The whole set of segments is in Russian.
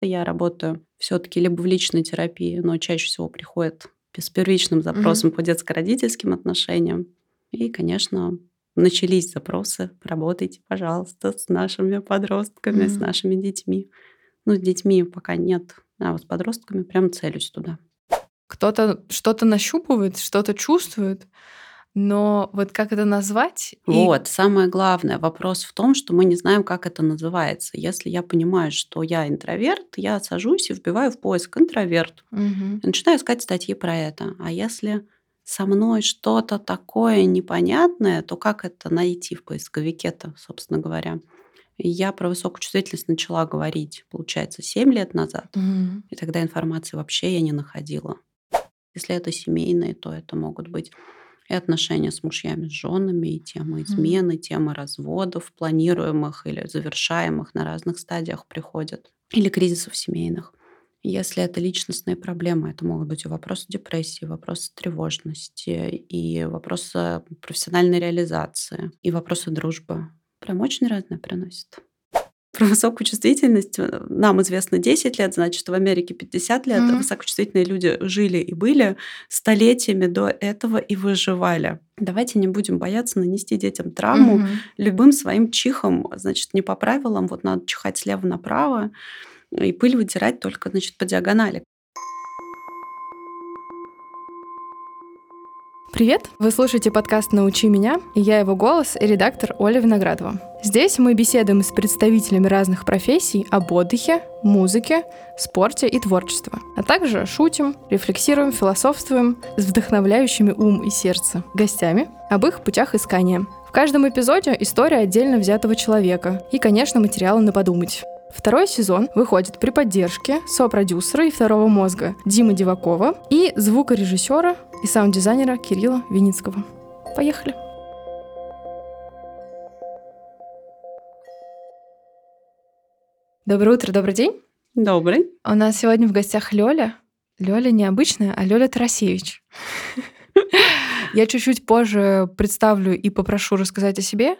Я работаю все-таки либо в личной терапии, но чаще всего приходят с первичным запросом mm-hmm. по детско-родительским отношениям. И, конечно, начались запросы, работайте, пожалуйста, с нашими подростками, mm-hmm. с нашими детьми. Ну, с детьми пока нет, а вот с подростками прям целюсь туда. Кто-то что-то нащупывает, что-то чувствует, но вот как это назвать? Вот, и... самое главное, вопрос в том, что мы не знаем, как это называется. Если я понимаю, что я интроверт, я сажусь и вбиваю в поиск интроверт. Угу. начинаю искать статьи про это. А если со мной что-то такое непонятное, то как это найти в поисковике-то, собственно говоря? Я про высокую чувствительность начала говорить, получается, 7 лет назад. Угу. И тогда информации вообще я не находила. Если это семейные, то это могут быть и отношения с мужьями, с женами, и тема измены, mm. тема разводов, планируемых или завершаемых на разных стадиях приходят, или кризисов семейных. Если это личностные проблемы, это могут быть и вопросы депрессии, вопросы тревожности, и вопросы профессиональной реализации, и вопросы дружбы. Прям очень разное приносит про высокую чувствительность нам известно 10 лет, значит, в Америке 50 лет. Mm-hmm. Высокочувствительные люди жили и были столетиями до этого и выживали. Давайте не будем бояться нанести детям травму mm-hmm. любым своим чихом, значит, не по правилам, вот надо чихать слева направо и пыль вытирать только, значит, по диагонали. Привет! Вы слушаете подкаст «Научи меня» и я его голос и редактор Оля Виноградова. Здесь мы беседуем с представителями разных профессий об отдыхе, музыке, спорте и творчестве. А также шутим, рефлексируем, философствуем с вдохновляющими ум и сердце гостями об их путях искания. В каждом эпизоде история отдельно взятого человека и, конечно, материалы на подумать. Второй сезон выходит при поддержке сопродюсера и второго мозга Димы Дивакова и звукорежиссера и саунд-дизайнера Кирилла Виницкого. Поехали! Доброе утро, добрый день. Добрый. У нас сегодня в гостях Лёля. Лёля необычная, а Лёля Тарасевич. Я чуть-чуть позже представлю и попрошу рассказать о себе,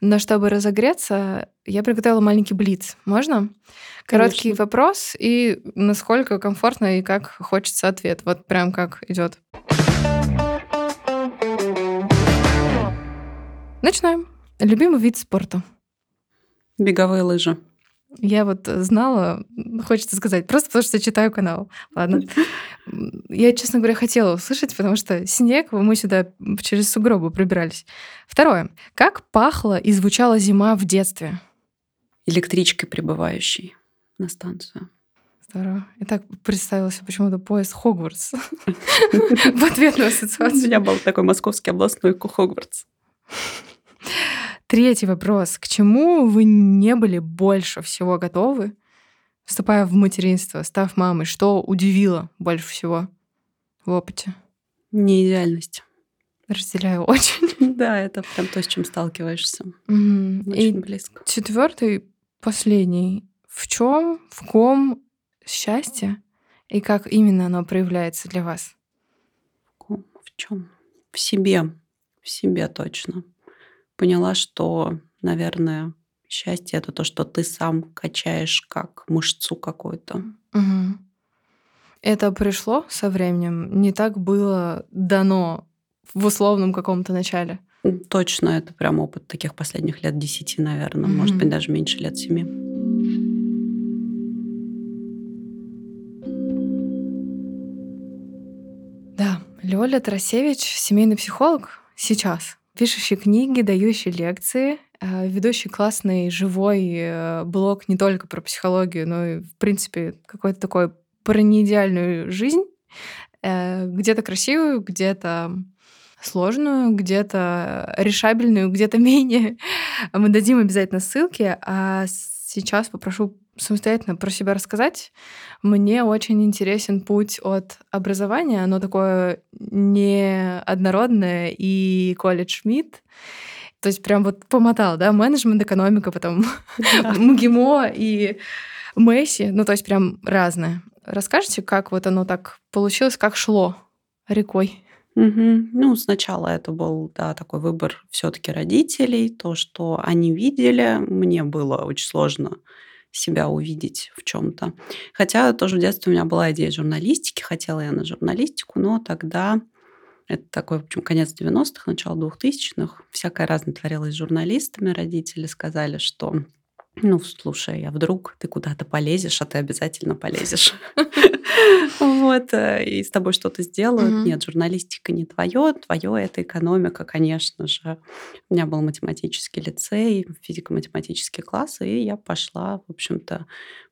но чтобы разогреться, я приготовила маленький блиц. Можно? Короткий Конечно. вопрос и насколько комфортно и как хочется ответ. Вот прям как идет. Начинаем. Любимый вид спорта? Беговые лыжи. Я вот знала, хочется сказать, просто потому что читаю канал. Ладно. Я, честно говоря, хотела услышать, потому что снег, мы сюда через сугробы пробирались. Второе. Как пахла и звучала зима в детстве? Электричкой прибывающей на станцию. Здорово. И так представился почему-то поезд Хогвартс в ответ на ассоциацию. У меня был такой московский областной Хогвартс. Третий вопрос. К чему вы не были больше всего готовы, вступая в материнство, став мамой? Что удивило больше всего в опыте? Неидеальность. Разделяю очень. Да, это прям то, с чем сталкиваешься. Очень И близко. Четвертый, последний. В чем, в ком счастье и как именно оно проявляется для вас? В ком, в чем? В себе. В себе точно поняла, что, наверное, счастье это то, что ты сам качаешь как мышцу какую-то. Угу. Это пришло со временем? Не так было дано в условном каком-то начале? Точно, это прям опыт таких последних лет десяти, наверное, угу. может быть, даже меньше лет семи. Да, Лёля Тарасевич, семейный психолог сейчас пишущий книги, дающий лекции, э, ведущий классный живой э, блог не только про психологию, но и, в принципе, какой-то такой про неидеальную жизнь, э, где-то красивую, где-то сложную, где-то решабельную, где-то менее. Мы дадим обязательно ссылки, а сейчас попрошу самостоятельно про себя рассказать. Мне очень интересен путь от образования. Оно такое неоднородное и колледж МИД. То есть прям вот помотал, да, менеджмент, экономика, потом МГИМО и Месси. Ну, то есть прям разное. Расскажите, как вот оно так получилось, как шло рекой? Угу. Ну, сначала это был, да, такой выбор все-таки родителей, то, что они видели, мне было очень сложно себя увидеть в чем-то. Хотя тоже в детстве у меня была идея журналистики, хотела я на журналистику, но тогда это такой, в общем, конец 90-х, начало 2000-х. Всякое разное творилось с журналистами. Родители сказали, что ну, слушай, а вдруг ты куда-то полезешь, а ты обязательно полезешь. Вот, э, и с тобой что-то сделают. Нет, журналистика не твое, твое это экономика, конечно же. У меня был математический лицей, физико-математический класс, и я пошла, в общем-то,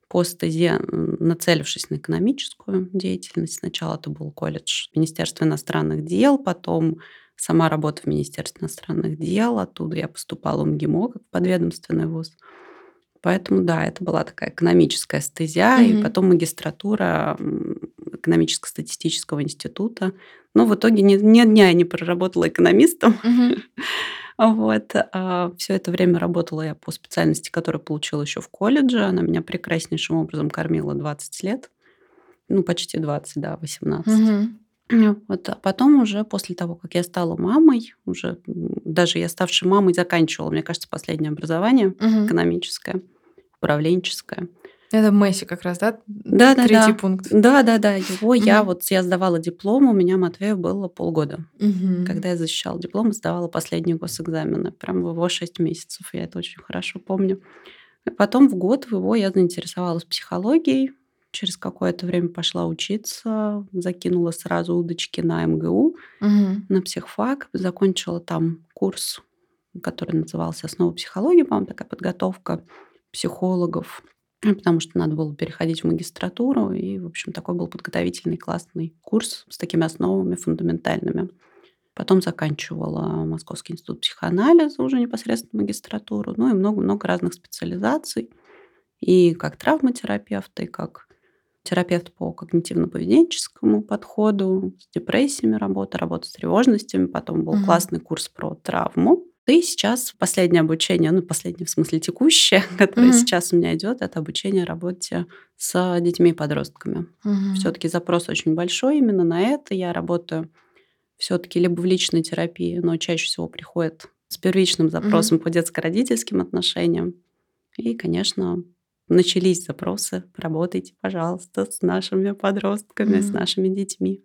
по стезе, нацелившись на экономическую деятельность. Сначала это был колледж Министерства иностранных дел, потом сама работа в Министерстве иностранных дел. Оттуда я поступала в МГИМО, как подведомственный вуз. Поэтому, да, это была такая экономическая стезя, mm-hmm. и потом магистратура экономическо-статистического института. Но в итоге ни, ни дня я не проработала экономистом. Mm-hmm. Вот. А все это время работала я по специальности, которую получила еще в колледже. Она меня прекраснейшим образом кормила 20 лет. Ну, почти 20, да, 18. Угу. Вот. А потом уже после того, как я стала мамой, уже даже я ставшей мамой заканчивала, мне кажется, последнее образование угу. экономическое, управленческое. Это Месси как раз, да? Да, да, Третий да. пункт. Да, да, да. Его угу. я вот я сдавала диплом, у меня Матвею было полгода. Угу. Когда я защищала диплом, сдавала последние госэкзамены. Прям в его 6 месяцев, я это очень хорошо помню. И потом в год в его я заинтересовалась психологией. Через какое-то время пошла учиться, закинула сразу удочки на МГУ, угу. на психфак, закончила там курс, который назывался «Основа психологии», по-моему, такая подготовка психологов ну, потому что надо было переходить в магистратуру, и, в общем, такой был подготовительный классный курс с такими основами фундаментальными. Потом заканчивала Московский институт психоанализа, уже непосредственно магистратуру, ну и много-много разных специализаций. И как травматерапевт, и как терапевт по когнитивно-поведенческому подходу, с депрессиями работа, работа с тревожностями. Потом был угу. классный курс про травму. И сейчас последнее обучение, ну, последнее в смысле текущее, которое mm-hmm. сейчас у меня идет, это обучение работе с детьми и подростками. Mm-hmm. Все-таки запрос очень большой именно на это. Я работаю все-таки либо в личной терапии, но чаще всего приходит с первичным запросом mm-hmm. по детско-родительским отношениям. И, конечно, начались запросы, работайте, пожалуйста, с нашими подростками, mm-hmm. с нашими детьми.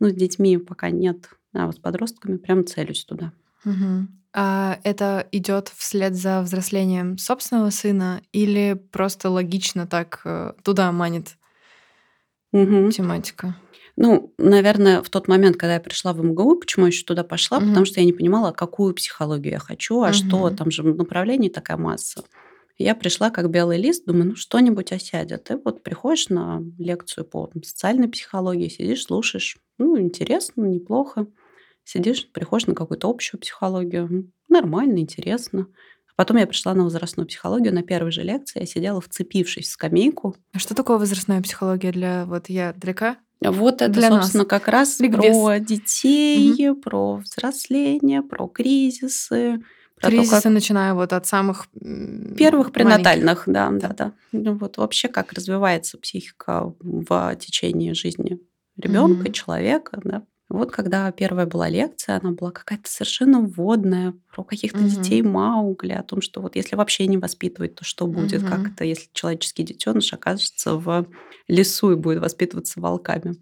Ну, с детьми пока нет, а вот с подростками прям целюсь туда. Угу. А это идет вслед за взрослением собственного сына или просто логично так э, туда манит угу. тематика? Ну, наверное, в тот момент, когда я пришла в МГУ, почему я еще туда пошла, угу. потому что я не понимала, какую психологию я хочу, а угу. что там же направлений такая масса. Я пришла как белый лист, думаю, ну что-нибудь осядет. И вот приходишь на лекцию по социальной психологии, сидишь, слушаешь. Ну, интересно, неплохо. Сидишь, приходишь на какую-то общую психологию. Нормально, интересно. А потом я пришла на возрастную психологию. На первой же лекции я сидела, вцепившись в скамейку. А что такое возрастная психология для вот я далека? Вот это, для собственно, нас. как раз Ликбез. про детей, угу. про взросление, про кризисы. Про Кризисы, как... начиная вот от самых первых пренатальных, да, да, да. Ну, вот вообще как развивается психика в течение жизни ребенка, угу. человека, да. Вот когда первая была лекция, она была какая-то совершенно вводная про каких-то угу. детей Маугли, о том, что вот если вообще не воспитывать, то что будет, угу. как это, если человеческий детеныш окажется в лесу и будет воспитываться волками.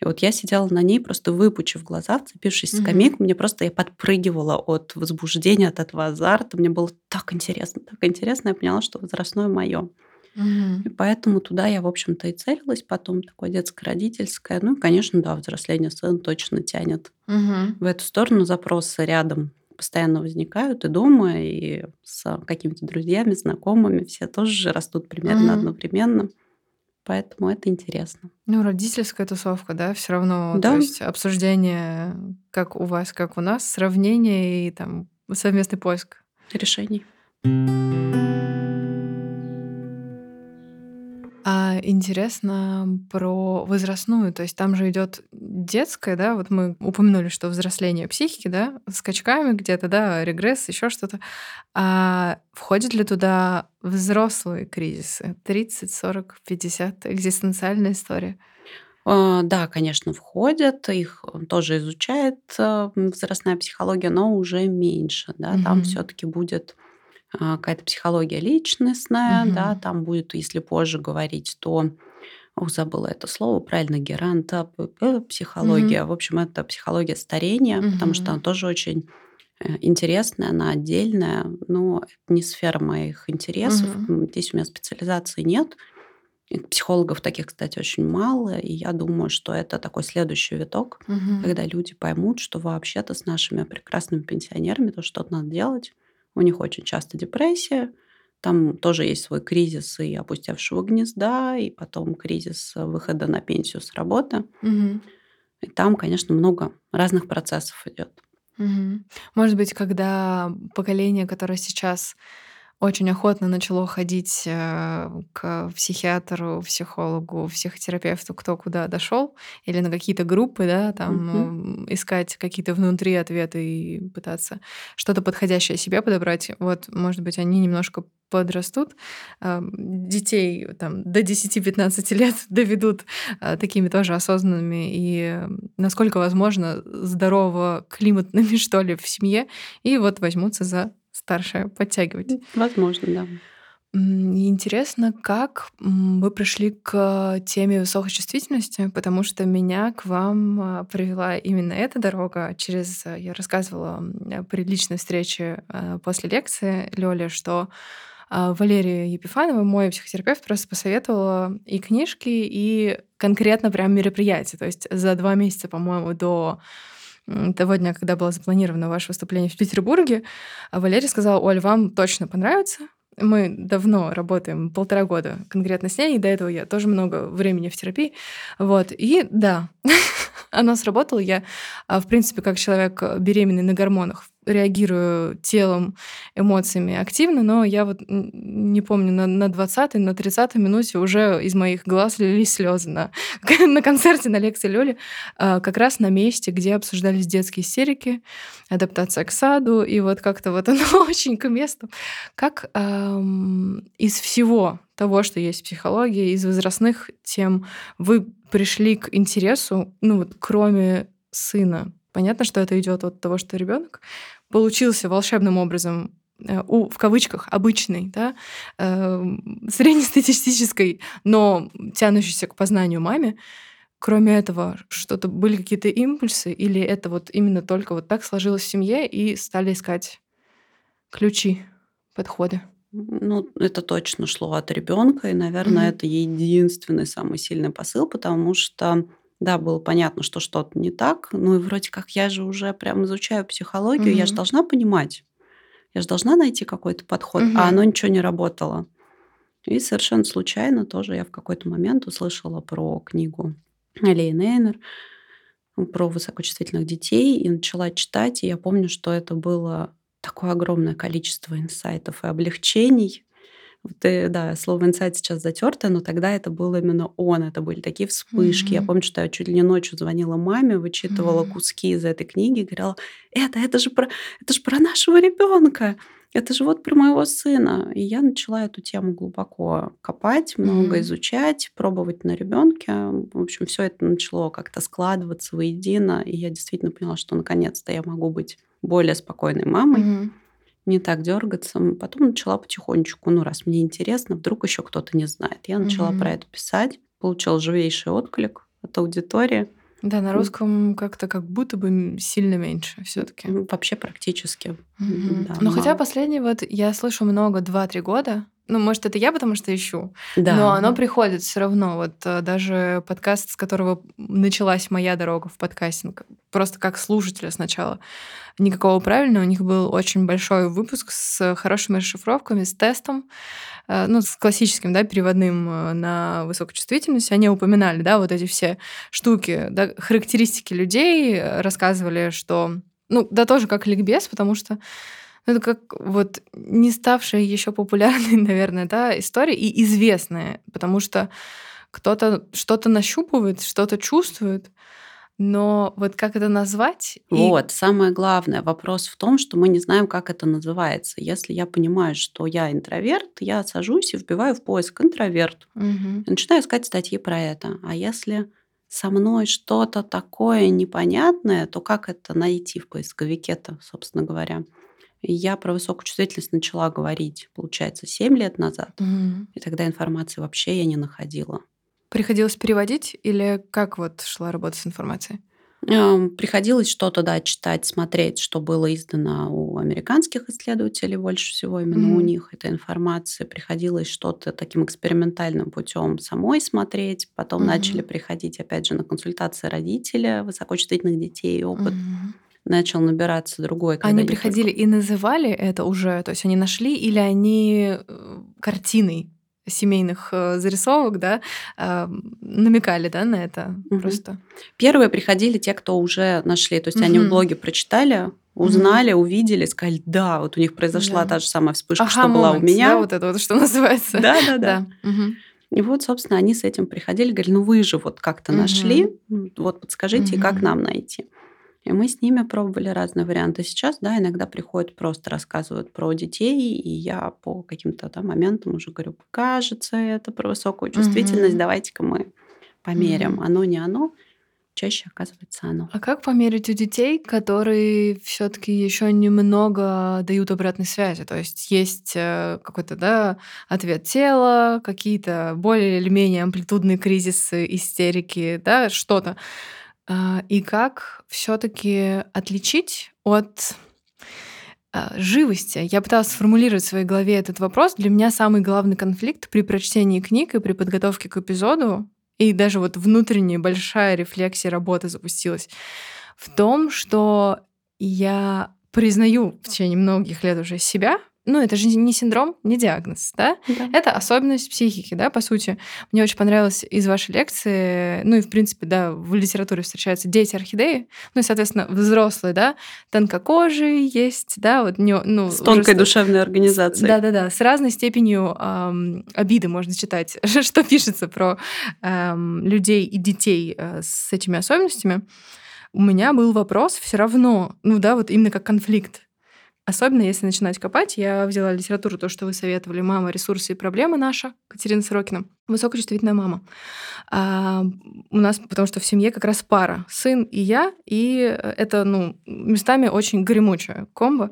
И вот я сидела на ней, просто выпучив глаза, вцепившись в скамейку, мне просто я подпрыгивала от возбуждения, от этого азарта. Мне было так интересно, так интересно. Я поняла, что возрастное мое. Угу. И поэтому туда я, в общем-то, и целилась потом, такое детско-родительское. Ну, и, конечно, да, взросление сына точно тянет угу. в эту сторону. Запросы рядом постоянно возникают и дома, и с какими-то друзьями, знакомыми. Все тоже растут примерно угу. одновременно. Поэтому это интересно. Ну, родительская тусовка, да, все равно. Да. То есть обсуждение, как у вас, как у нас, сравнение и там совместный поиск решений. А интересно про возрастную, то есть там же идет детская, да, вот мы упомянули, что взросление психики, да, скачками где-то, да, регресс, еще что-то. А входят ли туда взрослые кризисы? 30, 40, 50, экзистенциальная история? А, да, конечно, входят, их тоже изучает э, возрастная психология, но уже меньше, да, угу. там все-таки будет какая-то психология личностная, угу. да, там будет, если позже говорить, то Ох, забыла это слово, правильно, геранта, психология. Угу. В общем, это психология старения, угу. потому что она тоже очень э, интересная, она отдельная, но это не сфера моих интересов. Угу. Здесь у меня специализации нет. И психологов таких, кстати, очень мало, и я думаю, что это такой следующий виток, угу. когда люди поймут, что вообще-то с нашими прекрасными пенсионерами то что-то надо делать. У них очень часто депрессия, там тоже есть свой кризис и опустевшего гнезда, и потом кризис выхода на пенсию с работы. Угу. И там, конечно, много разных процессов идет. Угу. Может быть, когда поколение, которое сейчас очень охотно начало ходить э, к психиатру, психологу, психотерапевту, кто куда дошел, или на какие-то группы, да, там угу. искать какие-то внутри ответы и пытаться что-то подходящее себе подобрать. Вот, может быть, они немножко подрастут, э, детей там, до 10-15 лет доведут э, такими тоже осознанными и, насколько возможно, здорово климатными, что ли, в семье, и вот возьмутся за старшая подтягивать. Возможно, да. Интересно, как вы пришли к теме высокой чувствительности, потому что меня к вам а, привела именно эта дорога. Через а, я рассказывала при личной встрече а, после лекции Лёле, что Валерия Епифанова, мой психотерапевт, просто посоветовала и книжки, и конкретно прям мероприятия. То есть за два месяца, по-моему, до того дня, когда было запланировано ваше выступление в Петербурге, а Валерий сказал, Оль, вам точно понравится, мы давно работаем, полтора года конкретно с ней, и до этого я тоже много времени в терапии. Вот. И да, оно сработало. Я, а, в принципе, как человек беременный на гормонах, реагирую телом, эмоциями активно, но я вот не помню, на, на 20-й, на 30-й минуте уже из моих глаз лились слезы на, на концерте, на лекции Лёли, а, как раз на месте, где обсуждались детские истерики, адаптация к саду, и вот как-то вот оно очень к месту. Как эм, из всего того, что есть в психологии, из возрастных тем, вы пришли к интересу, ну вот кроме сына, Понятно, что это идет от того, что ребенок получился волшебным образом э, у, в кавычках, обычной, да, э, среднестатистической, но тянущейся к познанию маме, кроме этого, что-то были какие-то импульсы, или это вот именно только вот так сложилось в семье и стали искать ключи, подходы? Ну, это точно шло от ребенка, и, наверное, mm-hmm. это единственный самый сильный посыл, потому что да, было понятно, что что-то не так. Ну и вроде как я же уже прям изучаю психологию, угу. я же должна понимать. Я же должна найти какой-то подход, угу. а оно ничего не работало. И совершенно случайно тоже я в какой-то момент услышала про книгу Алии Нейнер про высокочувствительных детей и начала читать. И я помню, что это было такое огромное количество инсайтов и облегчений. Ты, да, слово инсайт сейчас затерто, но тогда это был именно он, это были такие вспышки. Mm-hmm. Я помню, что я чуть ли не ночью звонила маме, вычитывала mm-hmm. куски из этой книги, говорила, это, это же про, это же про нашего ребенка, это же вот про моего сына. И я начала эту тему глубоко копать, много mm-hmm. изучать, пробовать на ребенке. В общем, все это начало как-то складываться воедино, и я действительно поняла, что наконец-то я могу быть более спокойной мамой. Mm-hmm не так дергаться. Потом начала потихонечку, ну, раз мне интересно, вдруг еще кто-то не знает. Я начала угу. про это писать, получил живейший отклик от аудитории. Да, на русском как-то как будто бы сильно меньше все-таки. Вообще практически. Угу. Да, Но мало. хотя последний вот я слышу много 2-3 года. Ну, может, это я, потому что ищу. Да. Но оно приходит все равно. Вот э, даже подкаст, с которого началась моя дорога в подкастинг, просто как слушателя сначала никакого правильного. У них был очень большой выпуск с хорошими расшифровками, с тестом, э, ну, с классическим, да, переводным э, на высокочувствительность. Они упоминали, да, вот эти все штуки, да, характеристики людей, рассказывали, что, ну, да, тоже как ликбез, потому что ну, это как вот не ставшая еще популярной, наверное, да, история и известная, потому что кто-то что-то нащупывает, что-то чувствует, но вот как это назвать? Вот, и... самое главное, вопрос в том, что мы не знаем, как это называется. Если я понимаю, что я интроверт, я сажусь и вбиваю в поиск интроверт. Угу. Начинаю искать статьи про это. А если со мной что-то такое непонятное, то как это найти в поисковике-то, собственно говоря? Я про высокую чувствительность начала говорить, получается, 7 лет назад. Мгм. И тогда информации вообще я не находила. Приходилось переводить или как вот шла работа с информацией? Эм, Приходилось что-то, да, читать, смотреть, что было издано у американских исследователей больше всего именно у Мгм. них эта информация. Приходилось что-то таким экспериментальным путем самой смотреть. Потом начали Мгм. приходить, опять же, на консультации родителя высокочувствительных детей. Опыт Мгм. Начал набираться другой. Они не только- приходили и называли это уже, то есть они нашли или они э, картиной семейных э, зарисовок, да, э, намекали, да, на это Мгм. просто. Первые приходили те, кто уже нашли. То есть они в блоге прочитали, узнали, увидели, сказали, да, вот у них произошла Да. та же самая вспышка, Ага, что была у момент, меня. да, вот это вот, что называется. Да, да, да. И вот, собственно, они с этим приходили, говорили, ну вы же вот как-то нашли, вот подскажите, как Мгм. нам найти. И мы с ними пробовали разные варианты. Сейчас, да, иногда приходят, просто рассказывают про детей, и я по каким-то да, моментам уже говорю, кажется, это про высокую чувствительность, Мгм. давайте-ка мы померим. Мгм. Оно не оно, чаще оказывается оно. А как померить у детей, которые все-таки еще немного дают обратной связи? То есть есть э, какой-то да, ответ тела, какие-то более или менее амплитудные кризисы, истерики, да, что-то. А, И как все-таки отличить от а, живости. Я пыталась сформулировать в своей голове этот вопрос. Для меня самый главный конфликт при прочтении книг и при подготовке к эпизоду, и даже вот внутренняя большая рефлексия работы запустилась, в том, что я признаю в течение многих лет уже себя, ну, это же не синдром, не диагноз, да? Да. Это особенность психики, да, по сути. Мне очень понравилось из вашей лекции, ну и, в принципе, да, в литературе встречаются дети-орхидеи, ну и, соответственно, взрослые, да, тонкокожие есть, да, вот, не, ну... С тонкой уже душевной организацией. Да-да-да, с разной степенью ам, обиды можно читать, что пишется про ам, людей и детей э, с этими особенностями. У меня был вопрос все равно, ну да, вот именно как конфликт. Особенно если начинать копать, я взяла литературу, то, что вы советовали, «Мама, ресурсы и проблемы» наша, Катерина Сорокина, высокочувствительная мама. А, у нас, потому что в семье как раз пара, сын и я, и это, ну, местами очень гремучая комбо.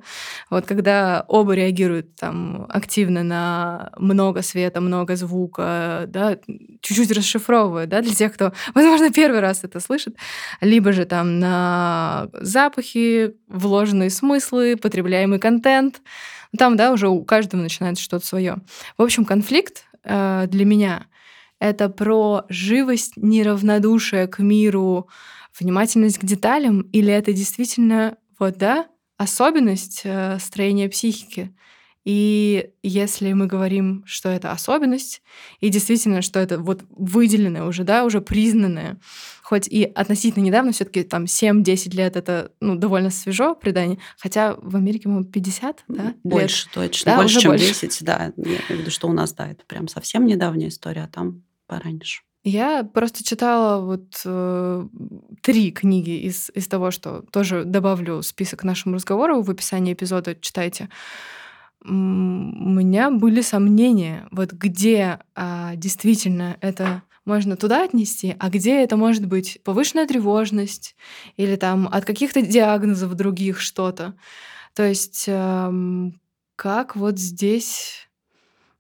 Вот когда оба реагируют там активно на много света, много звука, да, чуть-чуть расшифровывают, да, для тех, кто, возможно, первый раз это слышит, либо же там на запахи, вложенные смыслы, потребляемый контент. Там, да, уже у каждого начинается что-то свое. В общем, конфликт э, для меня это про живость, неравнодушие к миру, внимательность к деталям, или это действительно вот да особенность э, строения психики. И если мы говорим, что это особенность, и действительно, что это вот выделенное уже, да, уже признанное, хоть и относительно недавно, все таки там 7-10 лет это ну, довольно свежо предание, хотя в Америке, мы 50, да? лет. Больше, точно. Да, больше, чем больше. 10, да. Я имею в виду, что у нас, да, это прям совсем недавняя история, а там пораньше. Я просто читала вот э, три книги из, из того, что тоже добавлю список к нашему разговору в описании эпизода, читайте. У меня были сомнения, вот где а, действительно это можно туда отнести, а где это может быть повышенная тревожность или там от каких-то диагнозов других что-то. То есть эм, как вот здесь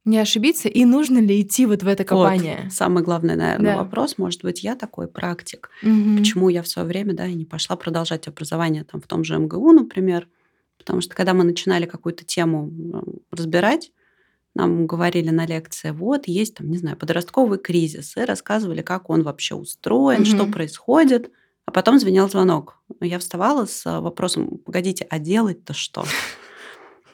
не ошибиться и нужно ли идти вот в это Вот, копание? самый главный, наверное, Да. вопрос. Может быть, я такой практик. Мгм. Почему я в свое время, да, и не пошла продолжать образование там в том же МГУ, например. Потому что когда мы начинали какую-то тему разбирать, нам говорили на лекции, вот есть там, не знаю, подростковый кризис, и рассказывали, как он вообще устроен, что Мгм. происходит. А потом звенел звонок. Я вставала с а, вопросом, погодите, а делать-то что?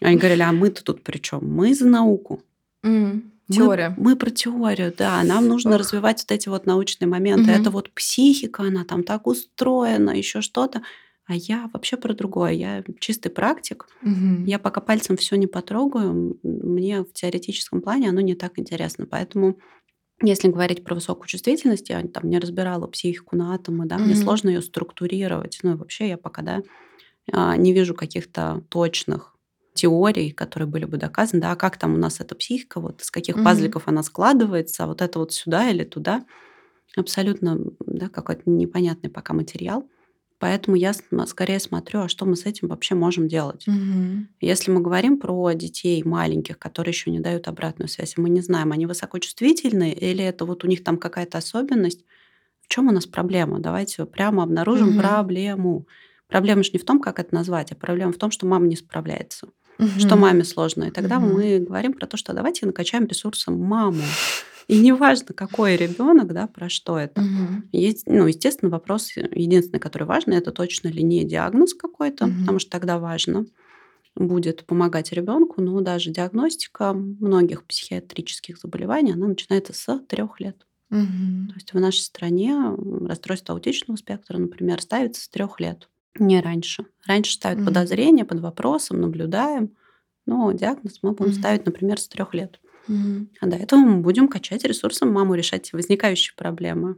Они говорили, а мы-то тут при чем? Мы за науку. М, Мы- Теория. Мы, про теорию, да. Нам нужно Ох. развивать вот эти вот научные моменты. Это вот психика, она там так устроена, еще что-то. А я вообще про другое. Я чистый практик. Мгм. Я пока пальцем все не потрогаю, мне в теоретическом плане оно не так интересно. Поэтому если говорить про высокую чувствительность, я там не разбирала психику на атомы, да, мне Мгм. сложно ее структурировать. Ну и вообще я пока, да, а, не вижу каких-то точных теорий, которые были бы доказаны, да, а как там у нас эта психика, вот из каких Мгм. пазликов она складывается, а вот это вот сюда или туда. Абсолютно, да, какой-то непонятный пока материал. Поэтому я скорее смотрю, а что мы с этим вообще можем делать. Угу. Если мы говорим про детей маленьких, которые еще не дают обратную связь, мы не знаем, они высокочувствительны или это вот у них там какая-то особенность, в чем у нас проблема? Давайте прямо обнаружим угу. проблему. Проблема же не в том, как это назвать, а проблема в том, что мама не справляется, угу. что маме сложно. И тогда угу. мы говорим про то, что давайте накачаем ресурсом маму. И неважно, какой ребенок, да, про что это. Угу. Есть, ну, естественно, вопрос единственный, который важный, это точно ли не диагноз какой-то, угу. потому что тогда важно будет помогать ребенку, но даже диагностика многих психиатрических заболеваний, она начинается с трех лет. Угу. То есть в нашей стране расстройство аутичного спектра, например, ставится с трех лет, не раньше. Раньше ставят угу. подозрение под вопросом, наблюдаем, но диагноз мы будем угу. ставить, например, с трех лет. Угу. А до этого мы будем качать ресурсом маму, решать возникающие проблемы.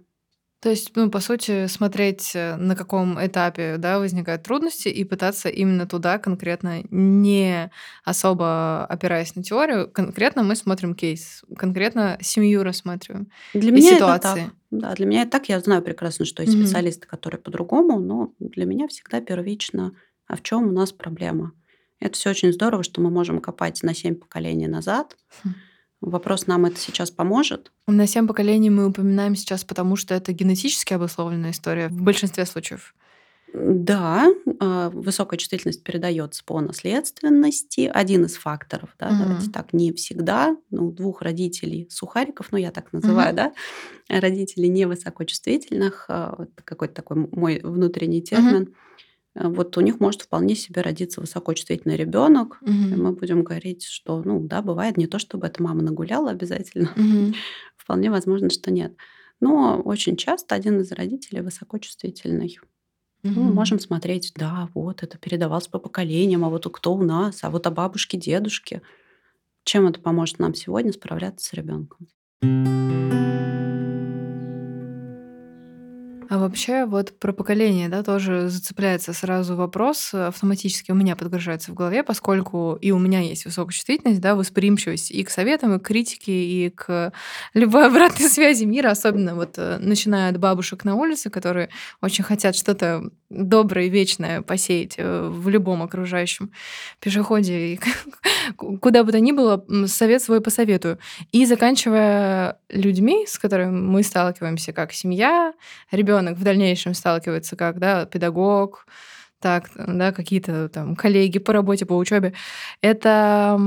То есть, ну, по сути, смотреть, э, на каком этапе да, возникают трудности, и пытаться именно туда конкретно, не особо опираясь на теорию, конкретно мы смотрим кейс, конкретно семью рассматриваем. Для меня ситуации. это так. Да, для меня это так. Я знаю прекрасно, что есть mm-hmm. специалисты, которые по-другому, но для меня всегда первично, а в чем у нас проблема. Это все очень здорово, что мы можем копать на семь поколений назад. Mm-hmm Вопрос, нам это сейчас поможет? На семь поколений мы упоминаем сейчас, потому что это генетически обусловленная история в большинстве случаев. Да, а, высокая чувствительность передается по наследственности. Один из факторов, да, угу. давайте так, не всегда. Ну, у двух родителей сухариков, ну, я так называю, угу. да, родителей невысокочувствительных, а, какой-то такой мой внутренний термин. Угу вот у них может вполне себе родиться высокочувствительный ребенок. Угу. И мы будем говорить, что, ну да, бывает не то, чтобы эта мама нагуляла обязательно. Угу. Вполне возможно, что нет. Но очень часто один из родителей высокочувствительный. Угу. Мы можем смотреть, да, вот это передавалось по поколениям, а вот кто у нас, а вот о бабушке, дедушке. Чем это поможет нам сегодня справляться с ребенком? А вообще вот про поколение, да, тоже зацепляется сразу вопрос, э, автоматически у меня подгружается в голове, поскольку и у меня есть высокая чувствительность, да, восприимчивость и к советам, и к критике, и к любой обратной связи мира, особенно вот э, начиная от бабушек на улице, которые очень хотят что-то доброе и вечное посеять э, в любом окружающем пешеходе, и куда бы то ни было, совет свой посоветую. И заканчивая людьми, с которыми мы сталкиваемся, как семья, ребенок, ребенок в дальнейшем сталкивается как да, педагог, так, да, какие-то там коллеги по работе, по учебе. Это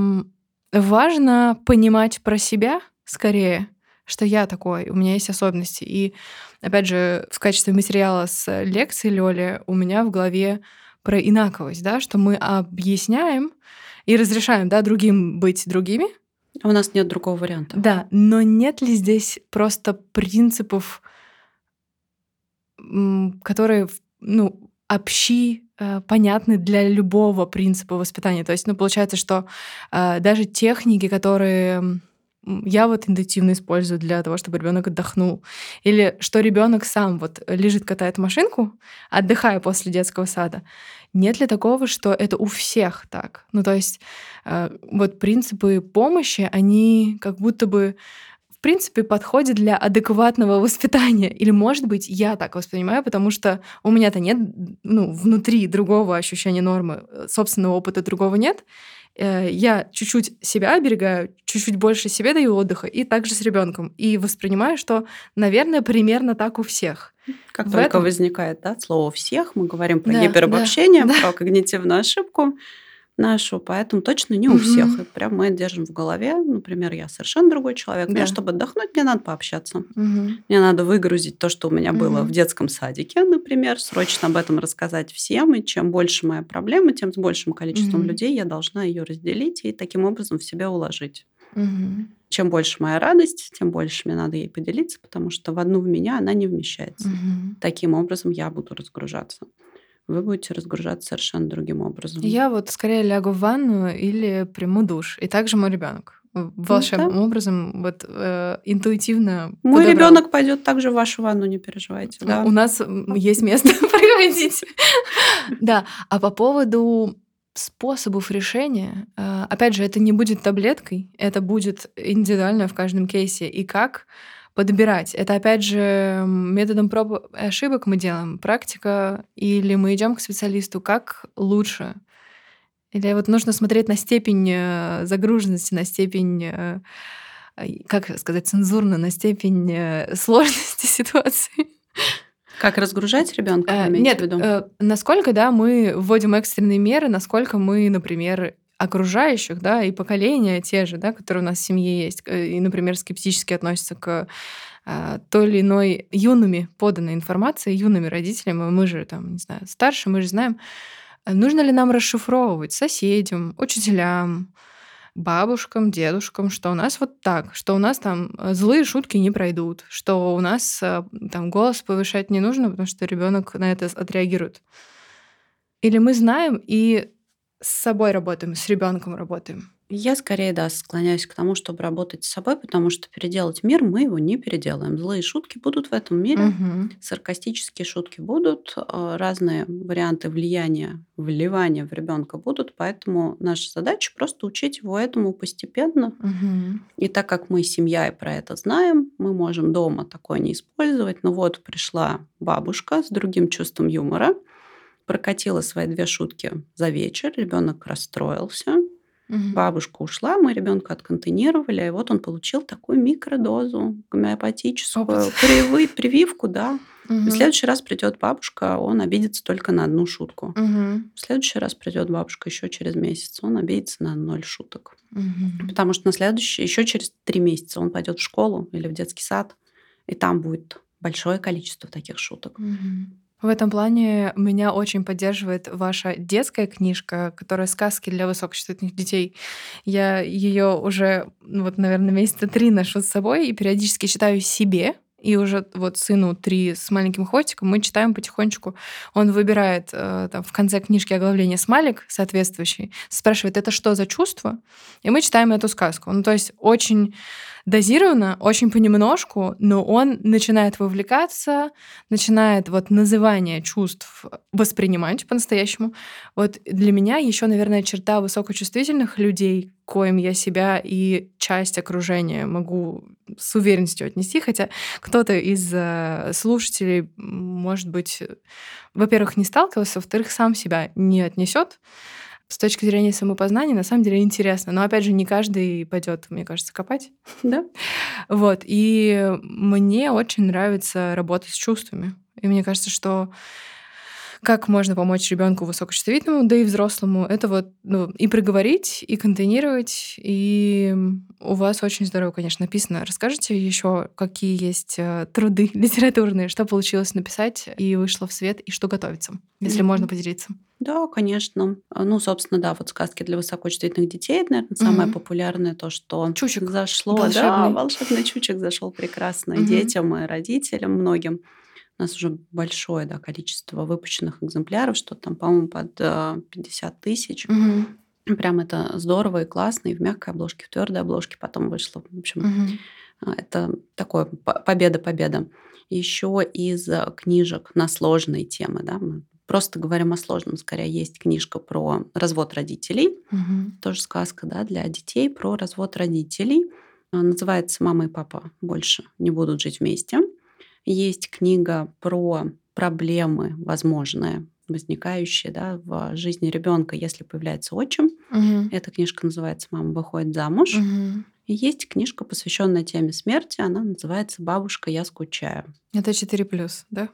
важно понимать про себя скорее, что я такой, у меня есть особенности. И, опять же, в качестве материала с лекции Лёли у меня в голове про инаковость, да, что мы объясняем и разрешаем, да, другим быть другими. У нас нет другого варианта. Да, но нет ли здесь просто принципов которые, ну, общи, э, понятны для любого принципа воспитания. То есть, ну, получается, что э, даже техники, которые я вот интуитивно использую для того, чтобы ребенок отдохнул. Или что ребенок сам вот лежит, катает машинку, отдыхая после детского сада. Нет ли такого, что это у всех так? Ну, то есть э, вот принципы помощи, они как будто бы принципе, подходит для адекватного воспитания. Или, может быть, я так воспринимаю, потому что у меня-то нет, ну, внутри другого ощущения нормы, э, собственного опыта другого нет. Э, я чуть-чуть себя оберегаю, чуть-чуть больше себе даю отдыха, и также с ребенком. И воспринимаю, что, наверное, примерно так у всех. Как В только этом... возникает да, слово всех, мы говорим про да, гиперобобщение, да, про да. когнитивную ошибку нашу, поэтому точно не у всех. И прям мы держим в голове, например, я совершенно другой человек. Да. Мне, чтобы отдохнуть, мне надо пообщаться. Угу. Мне надо выгрузить то, что у меня было угу. в детском садике, например, срочно об этом рассказать всем. И чем больше моя проблема, тем с большим количеством угу. людей я должна ее разделить и таким образом в себя уложить. Угу. Чем больше моя радость, тем больше мне надо ей поделиться, потому что в одну в меня она не вмещается. Угу. Таким образом я буду разгружаться вы будете разгружаться совершенно другим образом. Я вот скорее лягу в ванну или приму душ. И также мой ребенок волшебным да. образом, вот э, интуитивно. Мой ребенок пойдет также в вашу ванну, не переживайте. Да? У нас есть место приходить. Да. А по поводу способов решения, э, опять же, это не будет таблеткой, это будет индивидуально в каждом кейсе. И как подбирать? Это опять же методом проб и ошибок мы делаем, практика, или мы идем к специалисту, как лучше? Или вот нужно смотреть на степень э, загруженности, на степень, э, как сказать, цензурно, на степень э, сложности ситуации. Как разгружать ребенка? Нет, насколько, да, мы вводим экстренные меры, насколько мы, например, окружающих, да, и поколения те же, да, которые у нас в семье есть, и, например, скептически относятся к той или иной юными поданной информации, юными родителями, мы же там, не знаю, старше, мы же знаем, Нужно ли нам расшифровывать соседям, учителям, бабушкам, дедушкам, что у нас вот так, что у нас там э, злые шутки не пройдут, что у нас э, там голос повышать не нужно, потому что ребенок на это отреагирует. Или мы знаем и с собой работаем, с ребенком работаем. Я скорее, да, склоняюсь к тому, чтобы работать с собой, потому что переделать мир мы его не переделаем. Злые шутки будут в этом мире, угу. саркастические шутки будут, а, разные варианты влияния, вливания в ребенка будут, поэтому наша задача просто учить его этому постепенно. Угу. И так как мы семья и про это знаем, мы можем дома такое не использовать. Но вот пришла бабушка с другим чувством юмора, прокатила свои две шутки за вечер, ребенок расстроился, Угу. Бабушка ушла, мы ребенка отконтейнировали, и вот он получил такую микродозу гомеопатическую, привы, прививку, да. Угу. В следующий раз придет бабушка, он обидится только на одну шутку. Угу. В следующий раз придет бабушка еще через месяц, он обидится на ноль шуток. Угу. Потому что на следующий, еще через три месяца он пойдет в школу или в детский сад, и там будет большое количество таких шуток. Угу. В этом плане меня очень поддерживает ваша детская книжка, которая «Сказки для высокочувствительных детей». Я ее уже, ну вот, наверное, месяца три ношу с собой и периодически читаю себе, и уже вот сыну три с маленьким хвостиком мы читаем потихонечку. Он выбирает э, там, в конце книжки оглавление смайлик соответствующий, спрашивает, это что за чувство? И мы читаем эту сказку. Ну, то есть очень дозированно, очень понемножку, но он начинает вовлекаться, начинает вот называние чувств воспринимать по-настоящему. Вот для меня еще, наверное, черта высокочувствительных людей, коим я себя и часть окружения могу с уверенностью отнести, хотя кто-то из э, слушателей, может быть, во-первых, не сталкивался, во-вторых, сам себя не отнесет с точки зрения самопознания, на самом деле интересно. Но опять же, не каждый пойдет, мне кажется, копать. Да. Вот. И мне очень нравится работать с чувствами. И мне кажется, что как можно помочь ребенку высокочувствительному, да и взрослому, это вот ну, и приговорить, и контейнировать, и у вас очень здорово, конечно, написано. Расскажите еще, какие есть э, труды литературные, что получилось написать и вышло в свет, и что готовится, если mm-hmm. можно поделиться. Да, конечно. Ну, собственно, да, вот сказки для высокочувствительных детей, это, наверное, самое угу. популярное то, что чучек зашло. Волшебный. Да, волшебный чучек зашел прекрасно угу. детям и родителям многим. У нас уже большое да, количество выпущенных экземпляров, что там, по-моему, под 50 э, тысяч. Угу. Прям это здорово и классно, и в мягкой обложке, в твердой обложке потом вышло. В общем, угу. это такое победа-победа. Еще из книжек на сложные темы, да, мы просто говорим о сложном, скорее есть книжка про развод родителей, угу. тоже сказка, да, для детей про развод родителей. Называется «Мама и папа больше не будут жить вместе». Есть книга про проблемы возможные, возникающие да, в жизни ребенка, если появляется отчим. Угу. Эта книжка называется «Мама выходит замуж». Угу. И есть книжка, посвященная теме смерти. Она называется «Бабушка, я скучаю». Это 4 плюс, да?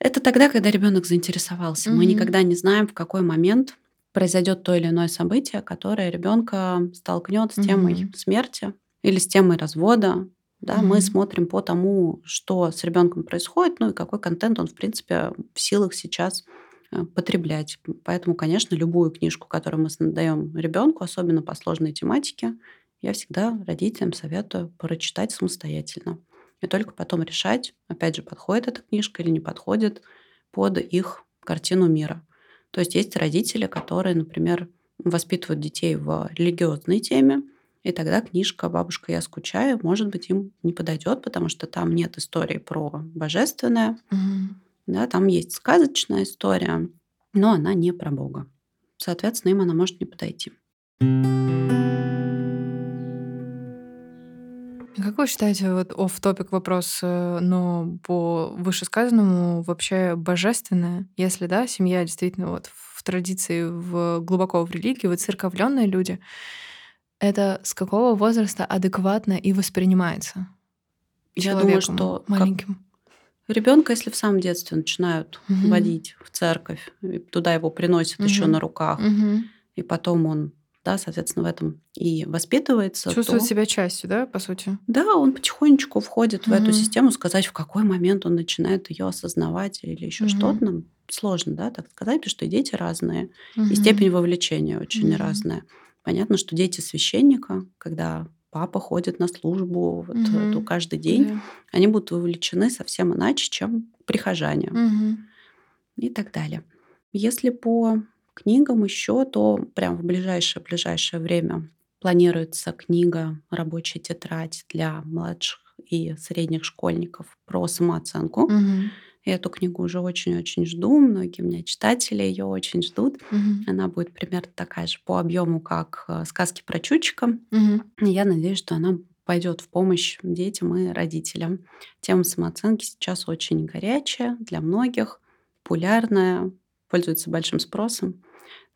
Это тогда, когда ребенок заинтересовался. Угу. Мы никогда не знаем, в какой момент произойдет то или иное событие, которое ребенка столкнет с темой угу. смерти или с темой развода, да, mm-hmm. Мы смотрим по тому, что с ребенком происходит, ну и какой контент он, в принципе, в силах сейчас э, потреблять. Поэтому, конечно, любую книжку, которую мы даем ребенку, особенно по сложной тематике, я всегда родителям советую прочитать самостоятельно. И только потом решать, опять же, подходит эта книжка или не подходит под их картину мира. То есть есть родители, которые, например, воспитывают детей в религиозной теме, и тогда книжка «Бабушка, я скучаю», может быть, им не подойдет, потому что там нет истории про божественное. Угу. Да, там есть сказочная история, но она не про Бога. Соответственно, им она может не подойти. Как вы считаете, вот оф топик вопрос, э, но по вышесказанному вообще божественное, если, да, семья действительно вот в традиции, в глубоко в религии, вы церковленные люди, это с какого возраста адекватно и воспринимается? Я думаю, что маленьким. Ребенка, если в самом детстве начинают угу. водить в церковь, туда его приносят угу. еще на руках, угу. и потом он да, соответственно, в этом и воспитывается. Чувствует то... себя частью, да, по сути? Да, он потихонечку входит угу. в эту систему, сказать, в какой момент он начинает ее осознавать или еще угу. что-то, нам сложно, да, так сказать, потому что и дети разные, угу. и степень вовлечения очень угу. разная. Понятно, что дети священника, когда папа ходит на службу вот, угу. то каждый день, да. они будут вовлечены совсем иначе, чем прихожане угу. и так далее. Если по книгам еще, то прям в ближайшее-ближайшее время планируется книга «Рабочая тетрадь» для младших и средних школьников про самооценку. Угу. Я эту книгу уже очень-очень жду. Многие у меня читатели ее очень ждут. Угу. Она будет примерно такая же по объему, как э, сказки про Чучика. Угу. Я надеюсь, что она пойдет в помощь детям и родителям. Тема самооценки сейчас очень горячая для многих, популярная, пользуется большим спросом.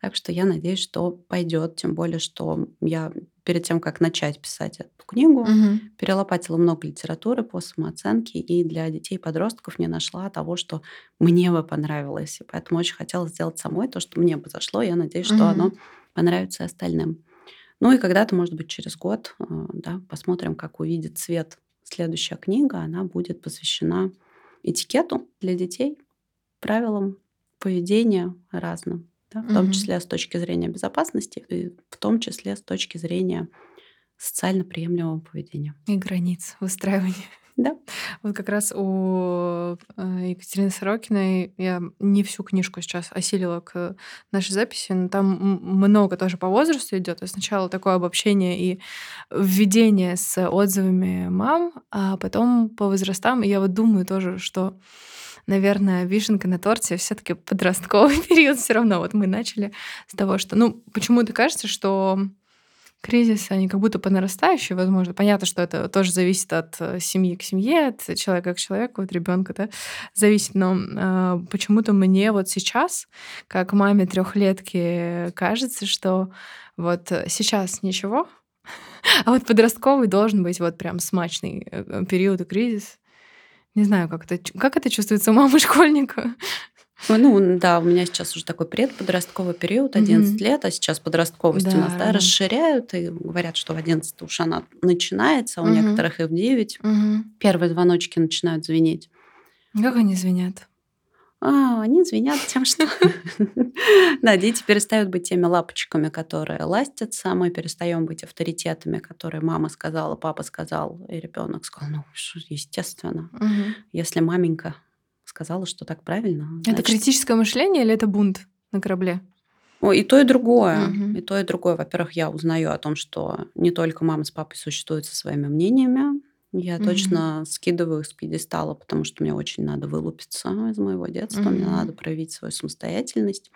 Так что я надеюсь, что пойдет, тем более, что я перед тем, как начать писать эту книгу, угу. перелопатила много литературы по самооценке, и для детей и подростков не нашла того, что мне бы понравилось. И поэтому очень хотела сделать самой то, что мне бы зашло. Я надеюсь, что угу. оно понравится остальным. Ну и когда-то, может быть, через год, э, да, посмотрим, как увидит цвет следующая книга. Она будет посвящена этикету для детей, правилам поведения разным да, в том числе с точки зрения безопасности, и в том числе с точки зрения социально приемлемого поведения. И границ выстраивания. Да. Вот как раз у э, Екатерины Сорокиной я не всю книжку сейчас осилила к нашей записи, но там много тоже по возрасту идет. Сначала такое обобщение и введение с отзывами мам, а потом по возрастам. И я вот думаю тоже, что наверное, вишенка на торте все-таки подростковый период все равно. Вот мы начали с того, что, ну, почему-то кажется, что кризисы, они как будто по нарастающей, возможно. Понятно, что это тоже зависит от э, семьи к семье, от человека к человеку, от ребенка, да, зависит. Но э, почему-то мне вот сейчас, как маме трехлетки, кажется, что вот сейчас ничего, а вот подростковый должен быть вот прям смачный э, период и кризис. Не знаю, как это, как это чувствуется у мамы школьника. Ну, да, у меня сейчас уже такой предподростковый период, 11 mm-hmm. лет, а сейчас подростковость да, у нас да, расширяют и говорят, что в 11 уж она начинается, а у mm-hmm. некоторых и в 9. Mm-hmm. Первые звоночки начинают звенеть. Как они звенят? А, они звенят тем, что да, дети перестают быть теми лапочками, которые ластятся, мы перестаем быть авторитетами, которые мама сказала, папа сказал, и ребенок сказал, ну, естественно, если маменька сказала, что так правильно. Это критическое мышление или это бунт на корабле? О, и то, и другое. Угу. И то, и другое. Во-первых, я узнаю о том, что не только мама с папой существуют со своими мнениями, я mm-hmm. точно скидываю их с пьедестала, потому что мне очень надо вылупиться из моего детства, mm-hmm. мне надо проявить свою самостоятельность.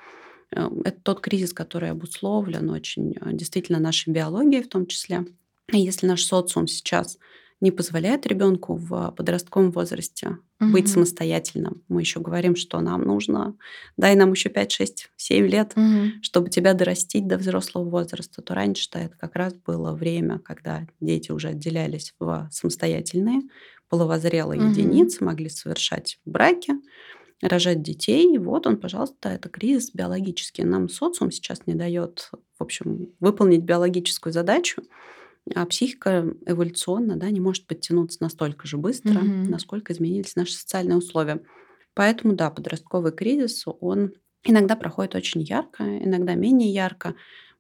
Э, это тот кризис, который обусловлен очень э, действительно нашей биологией в том числе. И если наш социум сейчас не позволяет ребенку в подростковом возрасте угу. быть самостоятельным. Мы еще говорим, что нам нужно, дай нам еще 5, 6, 7 лет, угу. чтобы тебя дорастить до взрослого возраста. То раньше-то это как раз было время, когда дети уже отделялись в самостоятельные, половозрелые угу. единицы, могли совершать браки рожать детей. И вот он, пожалуйста, это кризис биологический. Нам социум сейчас не дает, в общем, выполнить биологическую задачу а психика эволюционно да, не может подтянуться настолько же быстро, угу. насколько изменились наши социальные условия. Поэтому, да, подростковый кризис, он иногда проходит очень ярко, иногда менее ярко.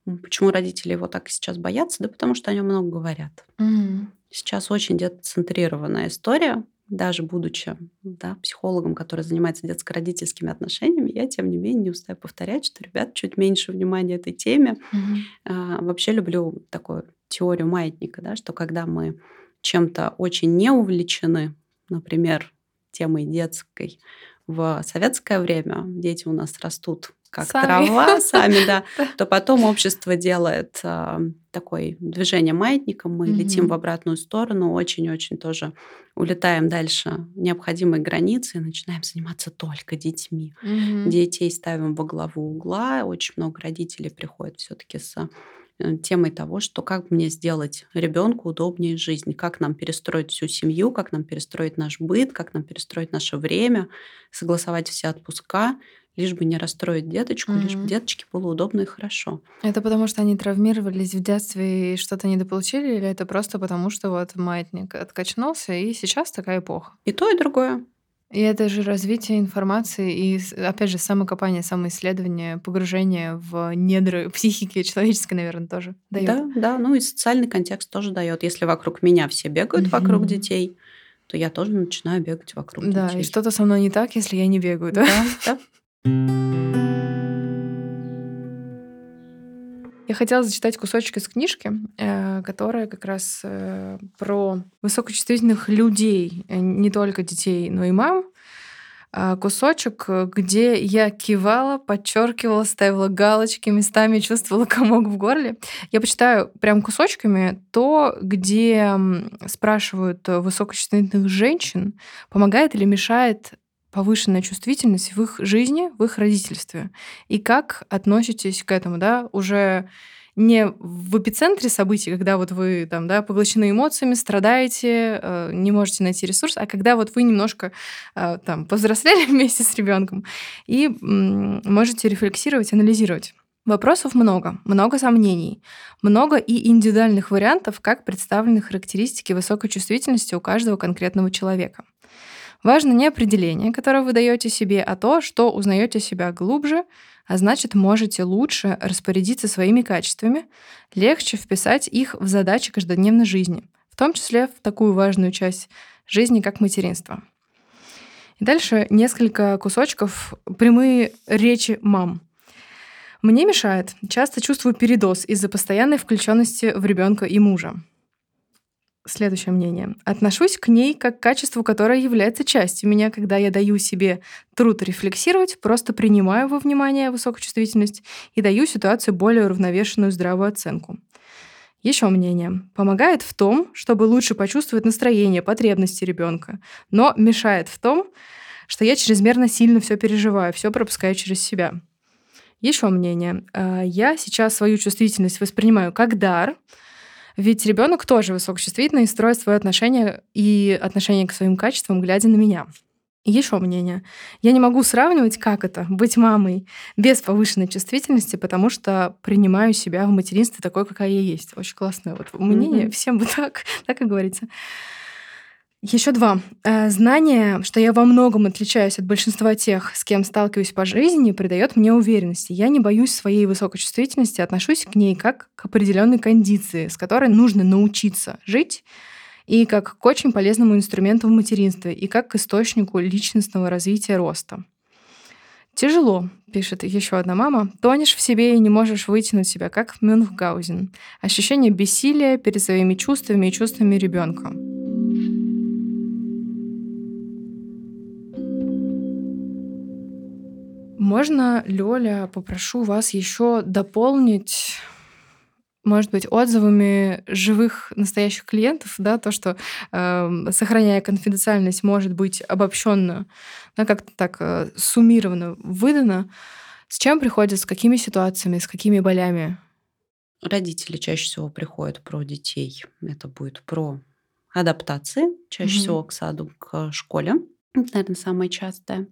Почему родители его так сейчас боятся? Да потому что о нем много говорят. Угу. Сейчас очень детоцентрированная история, даже будучи да, психологом, который занимается детско-родительскими отношениями, я, тем не менее, не устаю повторять, что, ребят, чуть меньше внимания этой теме. Mm-hmm. А, вообще люблю такую теорию маятника, да, что когда мы чем-то очень не увлечены, например, темой детской, в советское время дети у нас растут как сами. трава сами, да, то потом общество делает а, такое движение маятником, мы mm летим в обратную сторону, очень-очень тоже улетаем дальше необходимой границы и начинаем заниматься только детьми. mm Детей ставим во главу угла, очень много родителей приходят все-таки с э, темой того, что как мне сделать ребенку удобнее жизнь, как нам перестроить всю семью, как нам перестроить наш быт, как нам перестроить наше время, согласовать все отпуска, лишь бы не расстроить деточку, mm-hmm. лишь бы деточке было удобно и хорошо. Это потому, что они травмировались в детстве и что-то недополучили, или это просто потому, что вот маятник откачнулся, и сейчас такая эпоха? И то, и другое. И это же развитие информации и, опять же, самокопание, самоисследование, погружение в недры психики человеческой, наверное, тоже дает. Да, да, ну и социальный контекст тоже дает. Если вокруг меня все бегают mm-hmm. вокруг детей, то я тоже начинаю бегать вокруг да, детей. Да, и что-то со мной не так, если я не бегаю, да? Да, да. Я хотела зачитать кусочек из книжки, э, которая как раз э, про высокочувствительных людей, э, не только детей, но и мам. А, кусочек, где я кивала, подчеркивала, ставила галочки, местами чувствовала комок в горле. Я почитаю прям кусочками то, где спрашивают высокочувствительных женщин, помогает или мешает повышенная чувствительность в их жизни, в их родительстве. И как относитесь к этому, да, уже не в эпицентре событий, когда вот вы там, да, поглощены эмоциями, страдаете, э, не можете найти ресурс, а когда вот вы немножко э, там повзрослели вместе с ребенком и можете рефлексировать, анализировать. Вопросов много, много сомнений, много и индивидуальных вариантов, как представлены характеристики высокой чувствительности у каждого конкретного человека. Важно не определение, которое вы даете себе, а то, что узнаете себя глубже, а значит, можете лучше распорядиться своими качествами, легче вписать их в задачи каждодневной жизни, в том числе в такую важную часть жизни, как материнство. И дальше несколько кусочков прямые речи мам. Мне мешает. Часто чувствую передоз из-за постоянной включенности в ребенка и мужа. Следующее мнение. Отношусь к ней как к качеству, которое является частью меня, когда я даю себе труд рефлексировать, просто принимаю во внимание высокочувствительность и даю ситуацию более уравновешенную здравую оценку. Еще мнение. Помогает в том, чтобы лучше почувствовать настроение, потребности ребенка, но мешает в том, что я чрезмерно сильно все переживаю, все пропускаю через себя. Еще мнение. А, я сейчас свою чувствительность воспринимаю как дар, ведь ребенок тоже высокочувствительный и строит свое отношение и отношение к своим качествам, глядя на меня. И еще мнение. Я не могу сравнивать, как это быть мамой без повышенной чувствительности, потому что принимаю себя в материнстве такой, какая я есть. Очень классное вот мнение. Mm-hmm. Всем бы так, так и говорится. Еще два. Э, знание, что я во многом отличаюсь от большинства тех, с кем сталкиваюсь по жизни, придает мне уверенности. Я не боюсь своей высокой чувствительности, отношусь к ней как к определенной кондиции, с которой нужно научиться жить, и как к очень полезному инструменту в материнстве, и как к источнику личностного развития роста. Тяжело, пишет еще одна мама. Тонешь в себе и не можешь вытянуть себя, как Мюнхгаузен. Ощущение бессилия перед своими чувствами и чувствами ребенка. Можно, Лёля, попрошу вас еще дополнить может быть, отзывами живых настоящих клиентов, да, то, что э, сохраняя конфиденциальность, может быть обобщенно, да, как-то так э, суммированно выдано. С чем приходят, с какими ситуациями, с какими болями? Родители чаще всего приходят про детей. Это будет про адаптации, чаще mm-hmm. всего к саду, к школе. Это, наверное, самое частое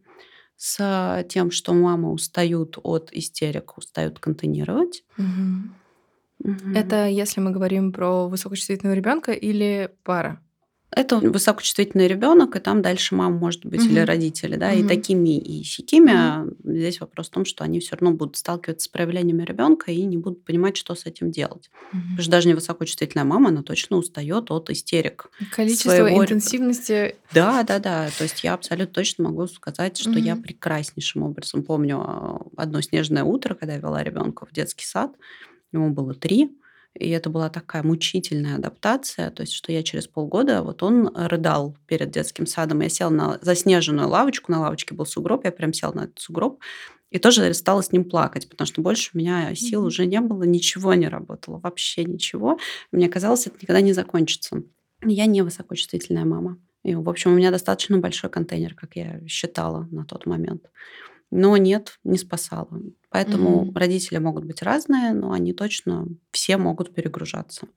с тем, что мамы устают от истерик, устают контейнировать. Угу. Угу. Это если мы говорим про высокочувствительного ребенка или пара? Это высокочувствительный ребенок, и там дальше мама может быть угу. или родители, да, угу. и такими, и сякими. Угу. Здесь вопрос в том, что они все равно будут сталкиваться с проявлениями ребенка и не будут понимать, что с этим делать. Угу. Потому что даже не высокочувствительная мама, она точно устает от истерик. Количество своего... интенсивности. Да, да, да. То есть я абсолютно точно могу сказать, что угу. я прекраснейшим образом помню а, одно снежное утро, когда я вела ребенка в детский сад. Ему было три И это была такая мучительная адаптация, то есть что я через полгода, вот он рыдал перед детским садом, я села на заснеженную лавочку, на лавочке был сугроб, я прям села на этот сугроб, и тоже стала с ним плакать, потому что больше у меня сил mm-hmm. уже не было, ничего не работало, вообще ничего. Мне казалось, это никогда не закончится. Я не высокочувствительная мама. И, в общем, у меня достаточно большой контейнер, как я считала на тот момент. Но нет, не спасало. Поэтому mm-hmm. родители могут быть разные, но они точно все могут перегружаться.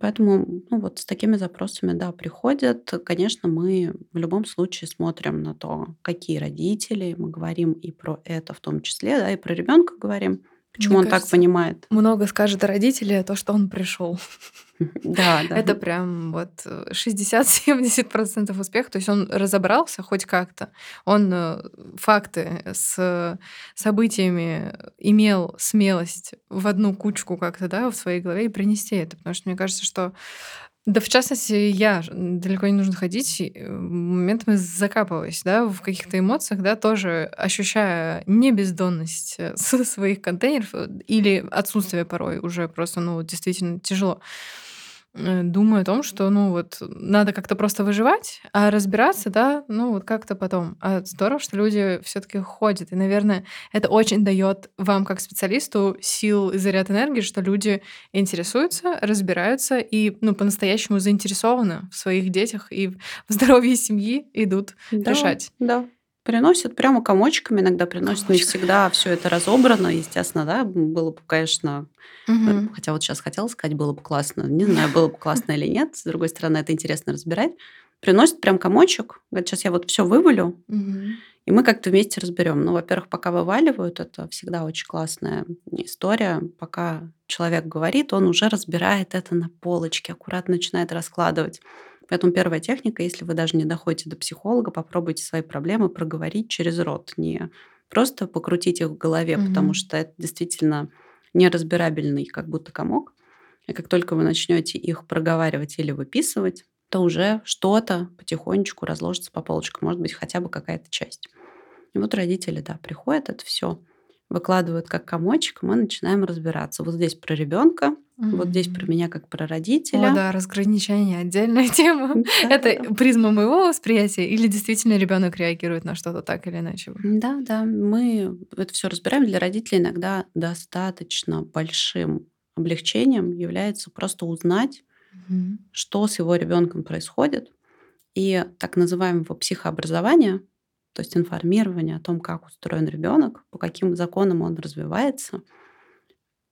Поэтому ну, вот с такими запросами, да, приходят. Конечно, мы в любом случае смотрим на то, какие родители. Мы говорим и про это в том числе, да, и про ребенка говорим. Почему Мне он кажется, так понимает? Много скажет о родителе то, что он пришел. Да, да. Это прям вот 60-70% успеха. То есть он разобрался хоть как-то. Он э, факты с событиями имел смелость в одну кучку как-то, да, в своей голове и принести это. Потому что мне кажется, что да, в частности, я далеко не нужно ходить, э, моментами закапываюсь, да, в каких-то эмоциях, да, тоже ощущая не бездонность э, своих контейнеров или отсутствие порой уже просто, ну, действительно тяжело. Э, думаю о том, что, ну, вот надо как-то просто выживать, а разбираться, да, ну, вот как-то потом. А здорово, что люди все таки ходят. И, наверное, это очень дает вам, как специалисту, сил и заряд энергии, что люди интересуются, разбираются и, ну, по-настоящему заинтересованы в своих детях и в здоровье семьи идут да, решать. Да, Приносят прямо комочками, иногда приносят, не всегда все это разобрано, естественно, да, было бы, конечно, угу. хотя вот сейчас хотела сказать, было бы классно, не знаю, было бы классно или нет, с другой стороны, это интересно разбирать. Приносят прям комочек, говорят, сейчас я вот все вывалю, угу. и мы как-то вместе разберем. Ну, во-первых, пока вываливают, это всегда очень классная история, пока человек говорит, он уже разбирает это на полочке, аккуратно начинает раскладывать. Поэтому первая техника, если вы даже не доходите до психолога, попробуйте свои проблемы проговорить через рот, не просто покрутить их в голове, угу. потому что это действительно неразбирабельный, как будто комок. И как только вы начнете их проговаривать или выписывать, то уже что-то потихонечку разложится по полочкам, может быть, хотя бы какая-то часть. И вот родители, да, приходят, это все выкладывают как комочек, мы начинаем разбираться. Вот здесь про ребенка, mm-hmm. вот здесь про меня как про родителя. О, да, разграничение отдельная тема. Да, это да. призма моего восприятия или действительно ребенок реагирует на что-то так или иначе? Да, да, мы это все разбираем. Для родителей иногда достаточно большим облегчением является просто узнать, mm-hmm. что с его ребенком происходит. И так называемого психообразования то есть информирование о том, как устроен ребенок, по каким законам он развивается,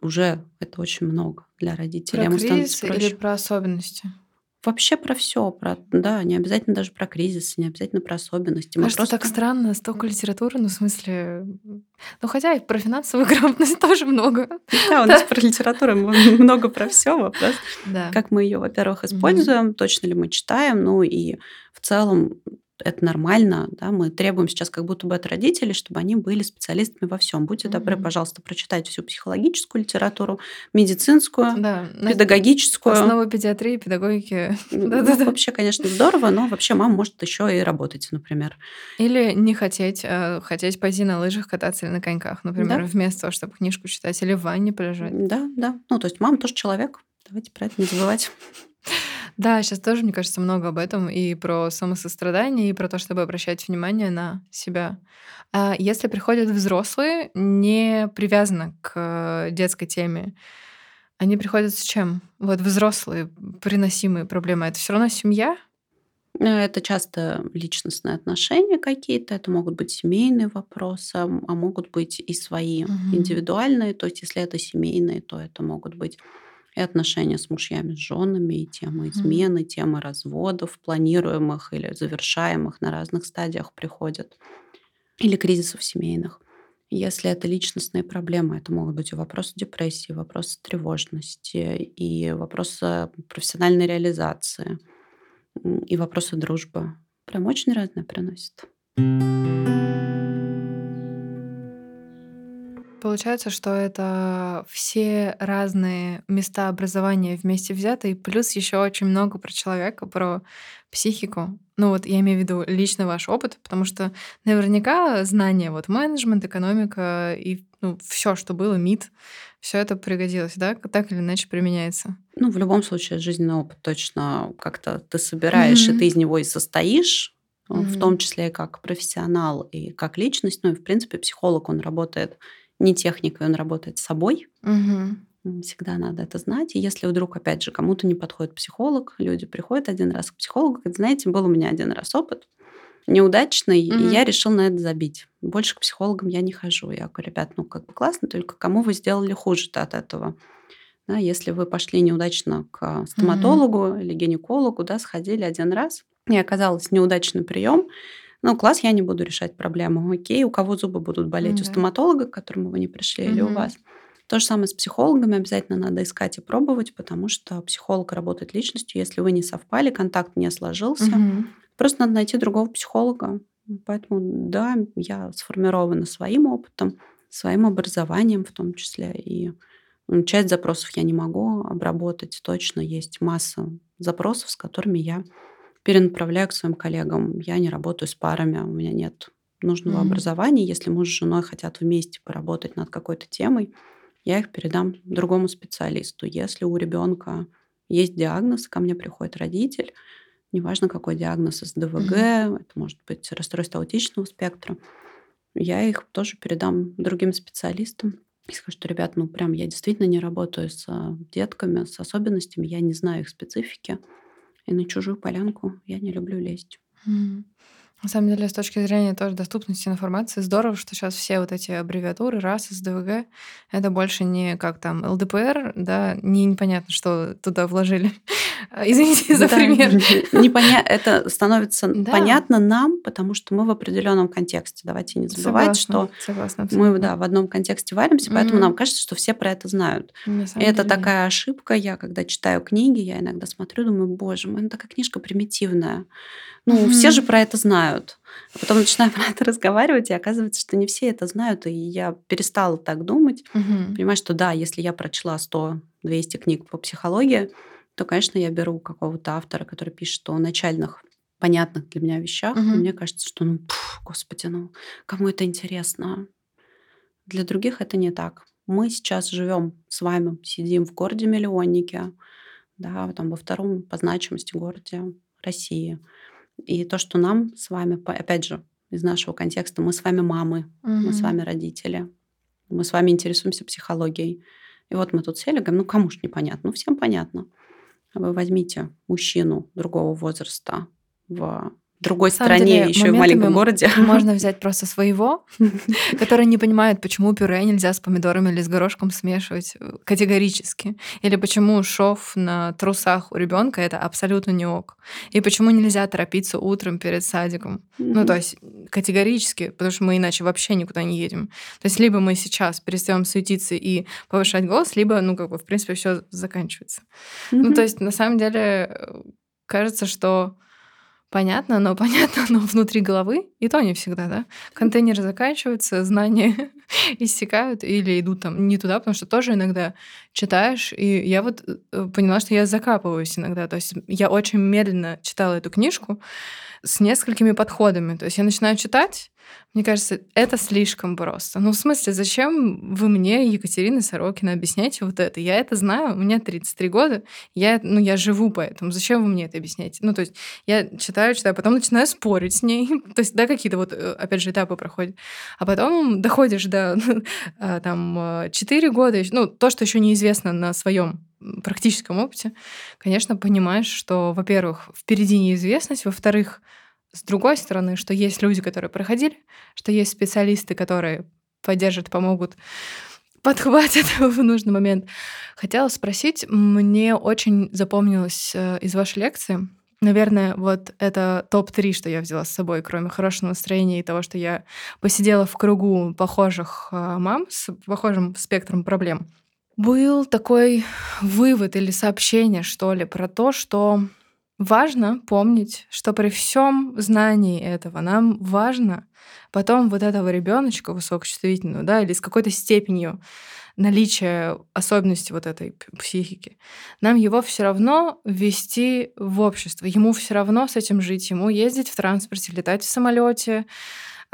уже это очень много для родителей. Про кризис или про особенности? Вообще про все, про да, не обязательно даже про кризис, не обязательно про особенности. Мы просто... так странно, столько литературы, ну в смысле, ну хотя и про финансовую грамотность тоже много. Да, у нас про литературу много про все. Вопрос, как мы ее, во-первых, используем, точно ли мы читаем, ну и в целом это нормально, да, мы требуем сейчас как будто бы от родителей, чтобы они были специалистами во всем. Будьте mm-hmm. добры, пожалуйста, прочитайте всю психологическую литературу, медицинскую, да, педагогическую. Основы педиатрии, педагогики. Ну, вообще, конечно, здорово, но вообще мама может еще и работать, например. Или не хотеть, а хотеть пойти на лыжах кататься или на коньках, например, да? вместо того, чтобы книжку читать или в ванне полежать. Да, да. Ну, то есть мама тоже человек. Давайте про это не забывать. Да, сейчас тоже, мне кажется, много об этом и про самосострадание, и про то, чтобы обращать внимание на себя. А если приходят взрослые, не привязаны к детской теме, они приходят с чем? Вот взрослые приносимые проблемы. Это все равно семья? Э, это часто личностные отношения какие-то, это могут быть семейные вопросы, а могут быть и свои угу. индивидуальные. То есть, если это семейные, то это могут быть и отношения с мужьями, с женами, и тема измены, mm. тема разводов, планируемых или завершаемых на разных стадиях приходят, или кризисов семейных. Если это личностные проблемы, это могут быть и вопросы депрессии, вопросы тревожности, и вопросы профессиональной реализации, и вопросы дружбы. Прям очень разное приносит. Получается, что это все разные места образования вместе взятые, плюс еще очень много про человека, про психику. Ну вот я имею в виду лично ваш опыт, потому что наверняка знания вот менеджмент, экономика и ну, все, что было, МИД, все это пригодилось, да? Так или иначе применяется. Ну, в любом случае, жизненный опыт точно как-то ты собираешь, mm-hmm. и ты из него и состоишь, mm-hmm. в том числе и как профессионал, и как личность. Ну, и, в принципе, психолог, он работает не техникой, он работает с собой. Mm-hmm. Всегда надо это знать. И если вдруг, опять же, кому-то не подходит психолог, люди приходят один раз к психологу, говорят, знаете, был у меня один раз опыт, неудачный, mm-hmm. и я решил на это забить. Больше к психологам я не хожу. Я говорю, ребят, ну как бы классно, только кому вы сделали хуже-то от этого? Да, если вы пошли неудачно к стоматологу mm-hmm. или гинекологу, да, сходили один раз, и оказалось неудачный прием, ну, класс, я не буду решать проблему. Окей, у кого зубы будут болеть? Mm-hmm. У стоматолога, к которому вы не пришли, mm-hmm. или у вас? То же самое с психологами обязательно надо искать и пробовать, потому что психолог работает личностью. Если вы не совпали, контакт не сложился, mm-hmm. Просто надо найти другого психолога. Поэтому, да, я сформирована своим опытом, своим образованием в том числе. И часть запросов я не могу обработать. Точно есть масса запросов, с которыми я перенаправляю к своим коллегам. Я не работаю с парами, у меня нет нужного mm-hmm. образования. Если муж с женой хотят вместе поработать над какой-то темой, я их передам другому специалисту. Если у ребенка есть диагноз, ко мне приходит родитель, неважно какой диагноз СДВГ, mm-hmm. это может быть расстройство аутичного спектра, я их тоже передам другим специалистам и скажу, что, ребят, ну прям я действительно не работаю с а, детками, с особенностями, я не знаю их специфики, и на чужую полянку я не люблю лезть. Mm. На самом деле, с точки зрения тоже доступности информации, здорово, что сейчас все вот эти аббревиатуры, РАС, СДВГ, это больше не как там ЛДПР, да, не непонятно, что туда вложили. Извините за да, пример. Непоня... Это становится да. понятно нам, потому что мы в определенном контексте. Давайте не забывать, согласна, что согласна, мы да, в одном контексте варимся, поэтому mm нам кажется, что все про это знают. И это такая ошибка. Я, когда читаю книги, я иногда смотрю, думаю, боже мой, ну такая книжка примитивная. Ну, mm все же про это знают. А потом начинаю про это разговаривать, и оказывается, что не все это знают, и я перестала так думать. mm Понимаю, что да, если я прочла 100-200 книг по психологии, то, конечно, я беру какого-то автора, который пишет о начальных понятных для меня вещах. mm мне кажется, что, ну, пф, господи, ну, кому это интересно? Для других это не так. Мы сейчас живем с вами, сидим в городе-миллионнике, да, там во втором по значимости городе России. И то, что нам с вами, опять же, из нашего контекста, мы с вами мамы, угу. мы с вами родители, мы с вами интересуемся психологией. И вот мы тут сели, говорим, ну кому ж непонятно? Ну всем понятно. Вы возьмите мужчину другого возраста в другой стране, деле, еще и в маленьком городе. Можно взять просто своего, который не понимает, почему пюре нельзя с помидорами или с горошком смешивать э, категорически. Или почему шов на трусах у ребенка это абсолютно не ок. И почему нельзя торопиться утром перед садиком. Ну, то есть категорически, потому что мы иначе вообще никуда не едем. То есть либо мы сейчас перестаем суетиться и повышать голос, либо, ну, как бы, в принципе, все заканчивается. Ну, то есть, на самом деле, э, кажется, что понятно, но понятно, но внутри головы, и то не всегда, да. Контейнеры заканчиваются, знания иссякают или идут там не туда, потому что тоже иногда читаешь, и я вот э, поняла, что я закапываюсь иногда. То есть я очень медленно читала эту книжку с несколькими подходами. То есть я начинаю читать, мне кажется, это слишком просто. Ну, в смысле, зачем вы мне, Екатерина Сорокина, объясняете вот это? Я это знаю, у меня 33 года, я, ну, я живу поэтому. Зачем вы мне это объясняете? Ну, то есть я читаю, читаю, потом начинаю спорить с ней. то есть, да, какие-то вот, э, опять же, этапы проходят. А потом доходишь до, а, там, 4 года, ну, то, что еще неизвестно на своем практическом опыте, конечно, понимаешь, что, во-первых, впереди неизвестность, во-вторых, с другой стороны, что есть люди, которые проходили, что есть специалисты, которые поддержат, помогут, подхватят в нужный момент. Хотела спросить, мне очень запомнилось э, из вашей лекции, Наверное, вот это топ-3, что я взяла с собой, кроме хорошего настроения и того, что я посидела в кругу похожих э, мам с похожим спектром проблем. Был такой вывод или сообщение, что ли, про то, что Важно помнить, что при всем знании этого нам важно потом вот этого ребеночка высокочувствительного, да, или с какой-то степенью наличия особенности вот этой психики, нам его все равно ввести в общество, ему все равно с этим жить, ему ездить в транспорте, летать в самолете,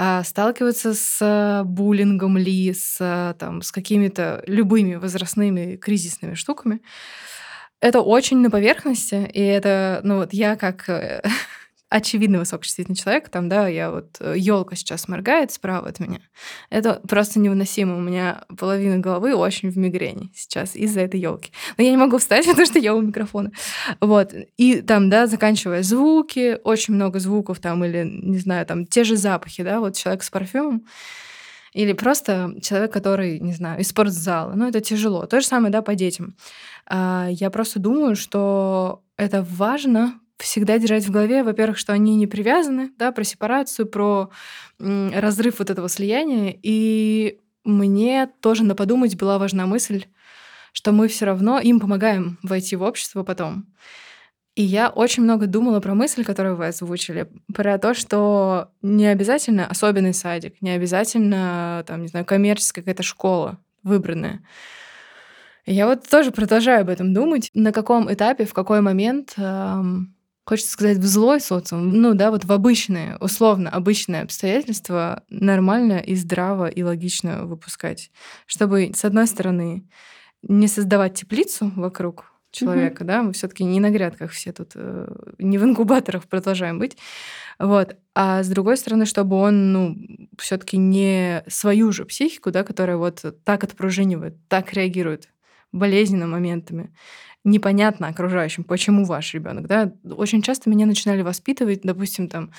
а, сталкиваться с буллингом ли, с, там, с какими-то любыми возрастными кризисными штуками. Это очень на поверхности, и это, ну вот я как э, очевидно высокочувствительный человек, там, да, я вот елка э, сейчас моргает справа от меня. Это просто невыносимо. У меня половина головы очень в мигрени сейчас из-за этой елки. Но я не могу встать, потому что я у микрофона. Вот. И там, да, заканчивая звуки, очень много звуков там, или, не знаю, там, те же запахи, да, вот человек с парфюмом. Или просто человек, который, не знаю, из спортзала. Ну, это тяжело. То же самое, да, по детям. А, я просто думаю, что это важно всегда держать в голове, во-первых, что они не привязаны, да, про сепарацию, про разрыв вот этого слияния. И мне тоже на подумать была важна мысль, что мы все равно им помогаем войти в общество потом. И я очень много думала про мысль, которую вы озвучили, про то, что не обязательно особенный садик, не обязательно, там, не знаю, коммерческая какая-то школа выбранная. Я вот тоже продолжаю об этом думать. На каком этапе, в какой момент эм, хочется сказать, в злой социум, ну да, вот в обычные, условно обычные обстоятельства нормально и здраво и логично выпускать. Чтобы, с одной стороны, не создавать теплицу вокруг человека, угу. да, мы все-таки не на грядках все тут, э, не в инкубаторах продолжаем быть, вот, а с другой стороны, чтобы он, ну, все-таки не свою же психику, да, которая вот так отпружинивает, так реагирует болезненно моментами, непонятно окружающим, почему ваш ребенок. Да? Очень часто меня начинали воспитывать, допустим, там,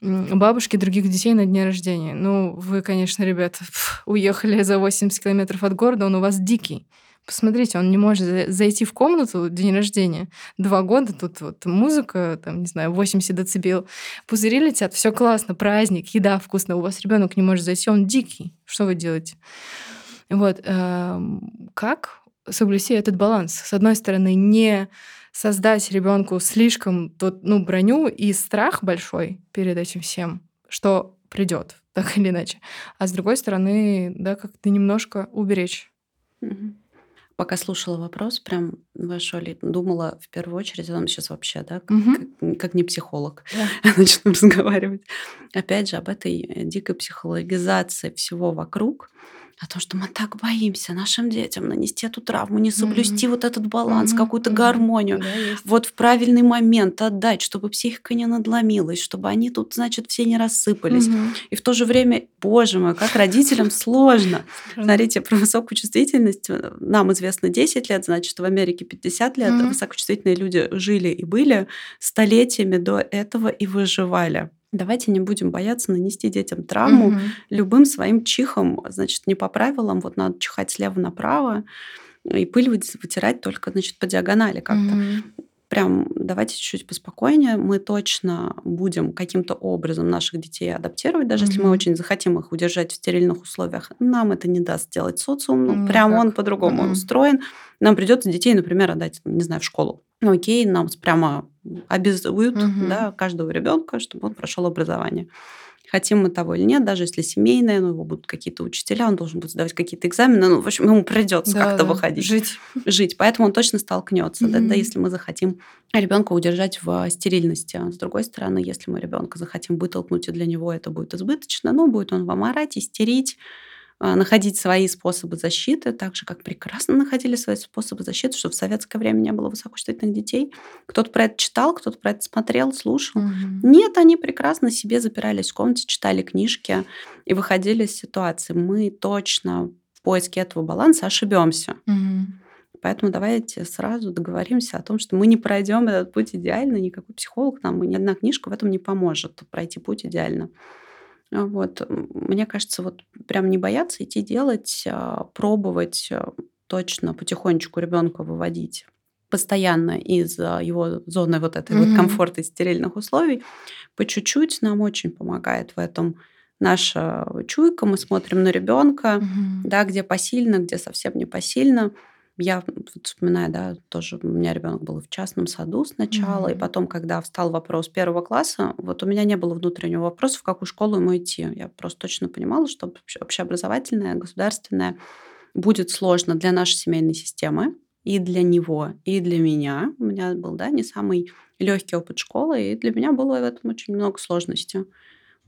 бабушки других детей на дне рождения. Ну, вы, конечно, ребята, уехали за 80 километров от города, он у вас дикий. Посмотрите, он не может зайти в комнату день рождения. Два года тут вот музыка, там, не знаю, 80 децибел. Пузыри летят, все классно, праздник, еда вкусная. У вас ребенок не может зайти, он дикий. Что вы делаете? Вот. Эм, как соблюсти этот баланс. С одной стороны, не создать ребенку слишком тот, ну, броню и страх большой перед этим всем, что придет, так или иначе. А с другой стороны, да, как-то немножко уберечь. Пока слушала вопрос, прям вашу думала в первую очередь, он сейчас вообще, да, как, угу. как, как не психолог, да. начну разговаривать. Опять же, об этой э, дикой психологизации всего вокруг о том, что мы так боимся нашим детям нанести эту травму, не соблюсти mm-hmm. вот этот баланс, mm-hmm. какую-то mm-hmm. гармонию, да, вот в правильный момент отдать, чтобы психика не надломилась, чтобы они тут, значит, все не рассыпались. Mm-hmm. И в то же время, боже мой, как родителям сложно. Смотрите, про высокую чувствительность нам известно 10 лет, значит, в Америке 50 лет. Высокочувствительные люди жили и были столетиями до этого и выживали. Давайте не будем бояться нанести детям травму угу. любым своим чихом. Значит, не по правилам, вот надо чихать слева направо и пыль вытирать только, значит, по диагонали как-то. Угу. Прям давайте чуть-чуть поспокойнее. Мы точно будем каким-то образом наших детей адаптировать, даже угу. если мы очень захотим их удержать в стерильных условиях. Нам это не даст сделать социум. Ну, ну прям он по-другому угу. устроен. Нам придется детей, например, отдать, не знаю, в школу. Ну, окей, нам прямо обязуют угу. да, каждого ребенка, чтобы он прошел образование. Хотим мы того или нет, даже если семейное, ну, его будут какие-то учителя, он должен будет сдавать какие-то экзамены, ну, в общем, ему придется да, как-то да. выходить. Жить. Жить. Поэтому он точно столкнется, mm да, да, если мы захотим ребенка удержать в стерильности. А с другой стороны, если мы ребенка захотим вытолкнуть, и для него это будет избыточно, ну, будет он вам орать, истерить, а, находить свои способы защиты, так же, как прекрасно находили свои способы защиты, что в советское время не было высокочувствительных детей. Кто-то про это читал, кто-то про это смотрел, слушал. Угу. Нет, они прекрасно себе запирались в комнате, читали книжки и выходили из ситуации. Мы точно в поиске этого баланса ошибемся. Угу. Поэтому давайте сразу договоримся о том, что мы не пройдем этот путь идеально, никакой психолог нам, ни одна книжка в этом не поможет пройти путь идеально. А, вот. Мне кажется, вот прям не бояться идти делать, а, пробовать а, точно потихонечку ребенка выводить постоянно из его зоны вот этой mm-hmm. вот комфорта и стерильных условий, по чуть-чуть нам очень помогает в этом наша чуйка. Мы смотрим на ребенка, mm-hmm. да, где посильно, где совсем не посильно я вспоминаю, да, тоже у меня ребенок был в частном саду сначала, mm-hmm. и потом, когда встал вопрос первого класса, вот у меня не было внутреннего вопроса, в какую школу ему идти. Я просто точно понимала, что общеобразовательная, государственная будет сложно для нашей семейной системы и для него, и для меня. У меня был, да, не самый легкий опыт школы, и для меня было в этом очень много сложностей.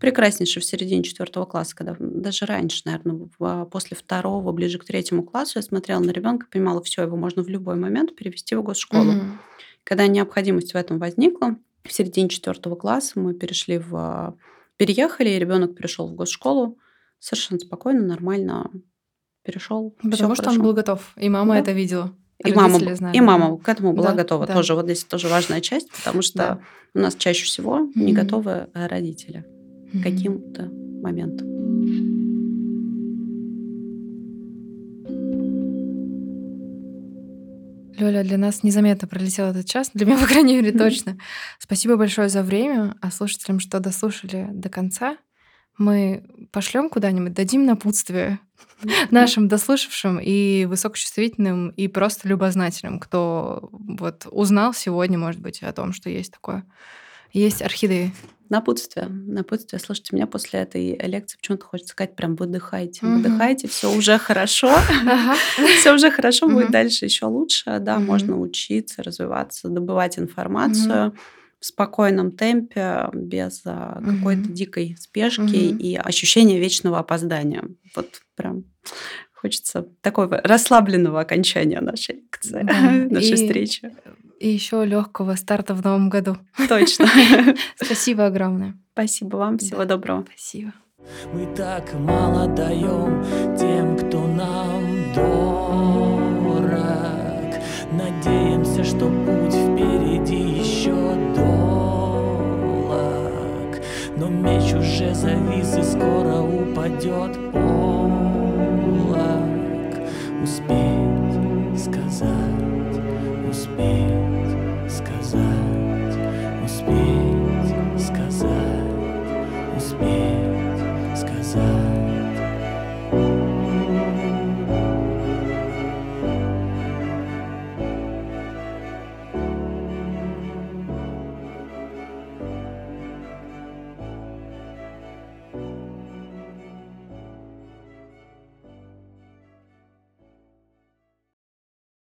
Прекраснейший в середине четвертого класса, когда даже раньше, наверное, а, после второго, ближе к третьему классу, я смотрела на ребенка, понимала, все, его можно в любой момент перевести в госшколу. Угу. Когда необходимость в этом возникла, в середине четвертого класса мы перешли в а, переехали, и ребенок перешел в госшколу совершенно спокойно, нормально перешел. Потому что хорошо. он был готов, и мама да. это видела. И мама, знали, и мама к этому была да, готова да. тоже. Вот здесь тоже важная часть, потому что да. у нас чаще всего mm-hmm. не готовы э, родители mm-hmm. каким-то моментом. Лёля, для нас незаметно пролетел этот час, для меня, по крайней мере, точно. Спасибо большое за время, а слушателям, что дослушали до конца. Мы пошлем куда-нибудь, дадим напутствие нашим дослушавшим и высокочувствительным, и просто любознательным, кто вот узнал сегодня, может быть, о том, что есть такое. Есть орхидеи. Напутствие. Напутствие. Слушайте, меня после этой лекции почему-то хочется сказать прям выдыхайте. Угу. Выдыхайте, все уже хорошо. Все уже хорошо, будет дальше еще лучше. Да, можно учиться, развиваться, добывать информацию в спокойном темпе, без а, какой-то дикой спешки и ощущения вечного опоздания. Вот прям хочется такого расслабленного окончания нашей лекции, нашей встречи. И еще легкого старта в новом году. Точно. Спасибо огромное. Спасибо вам. Всего да. доброго. Спасибо. Мы так мало даем тем, кто нам дорог. Надеемся, что путь впереди еще долг. Но меч уже завис и скоро упадет успеть сказать, успеть сказать, успеть сказать, успеть сказать.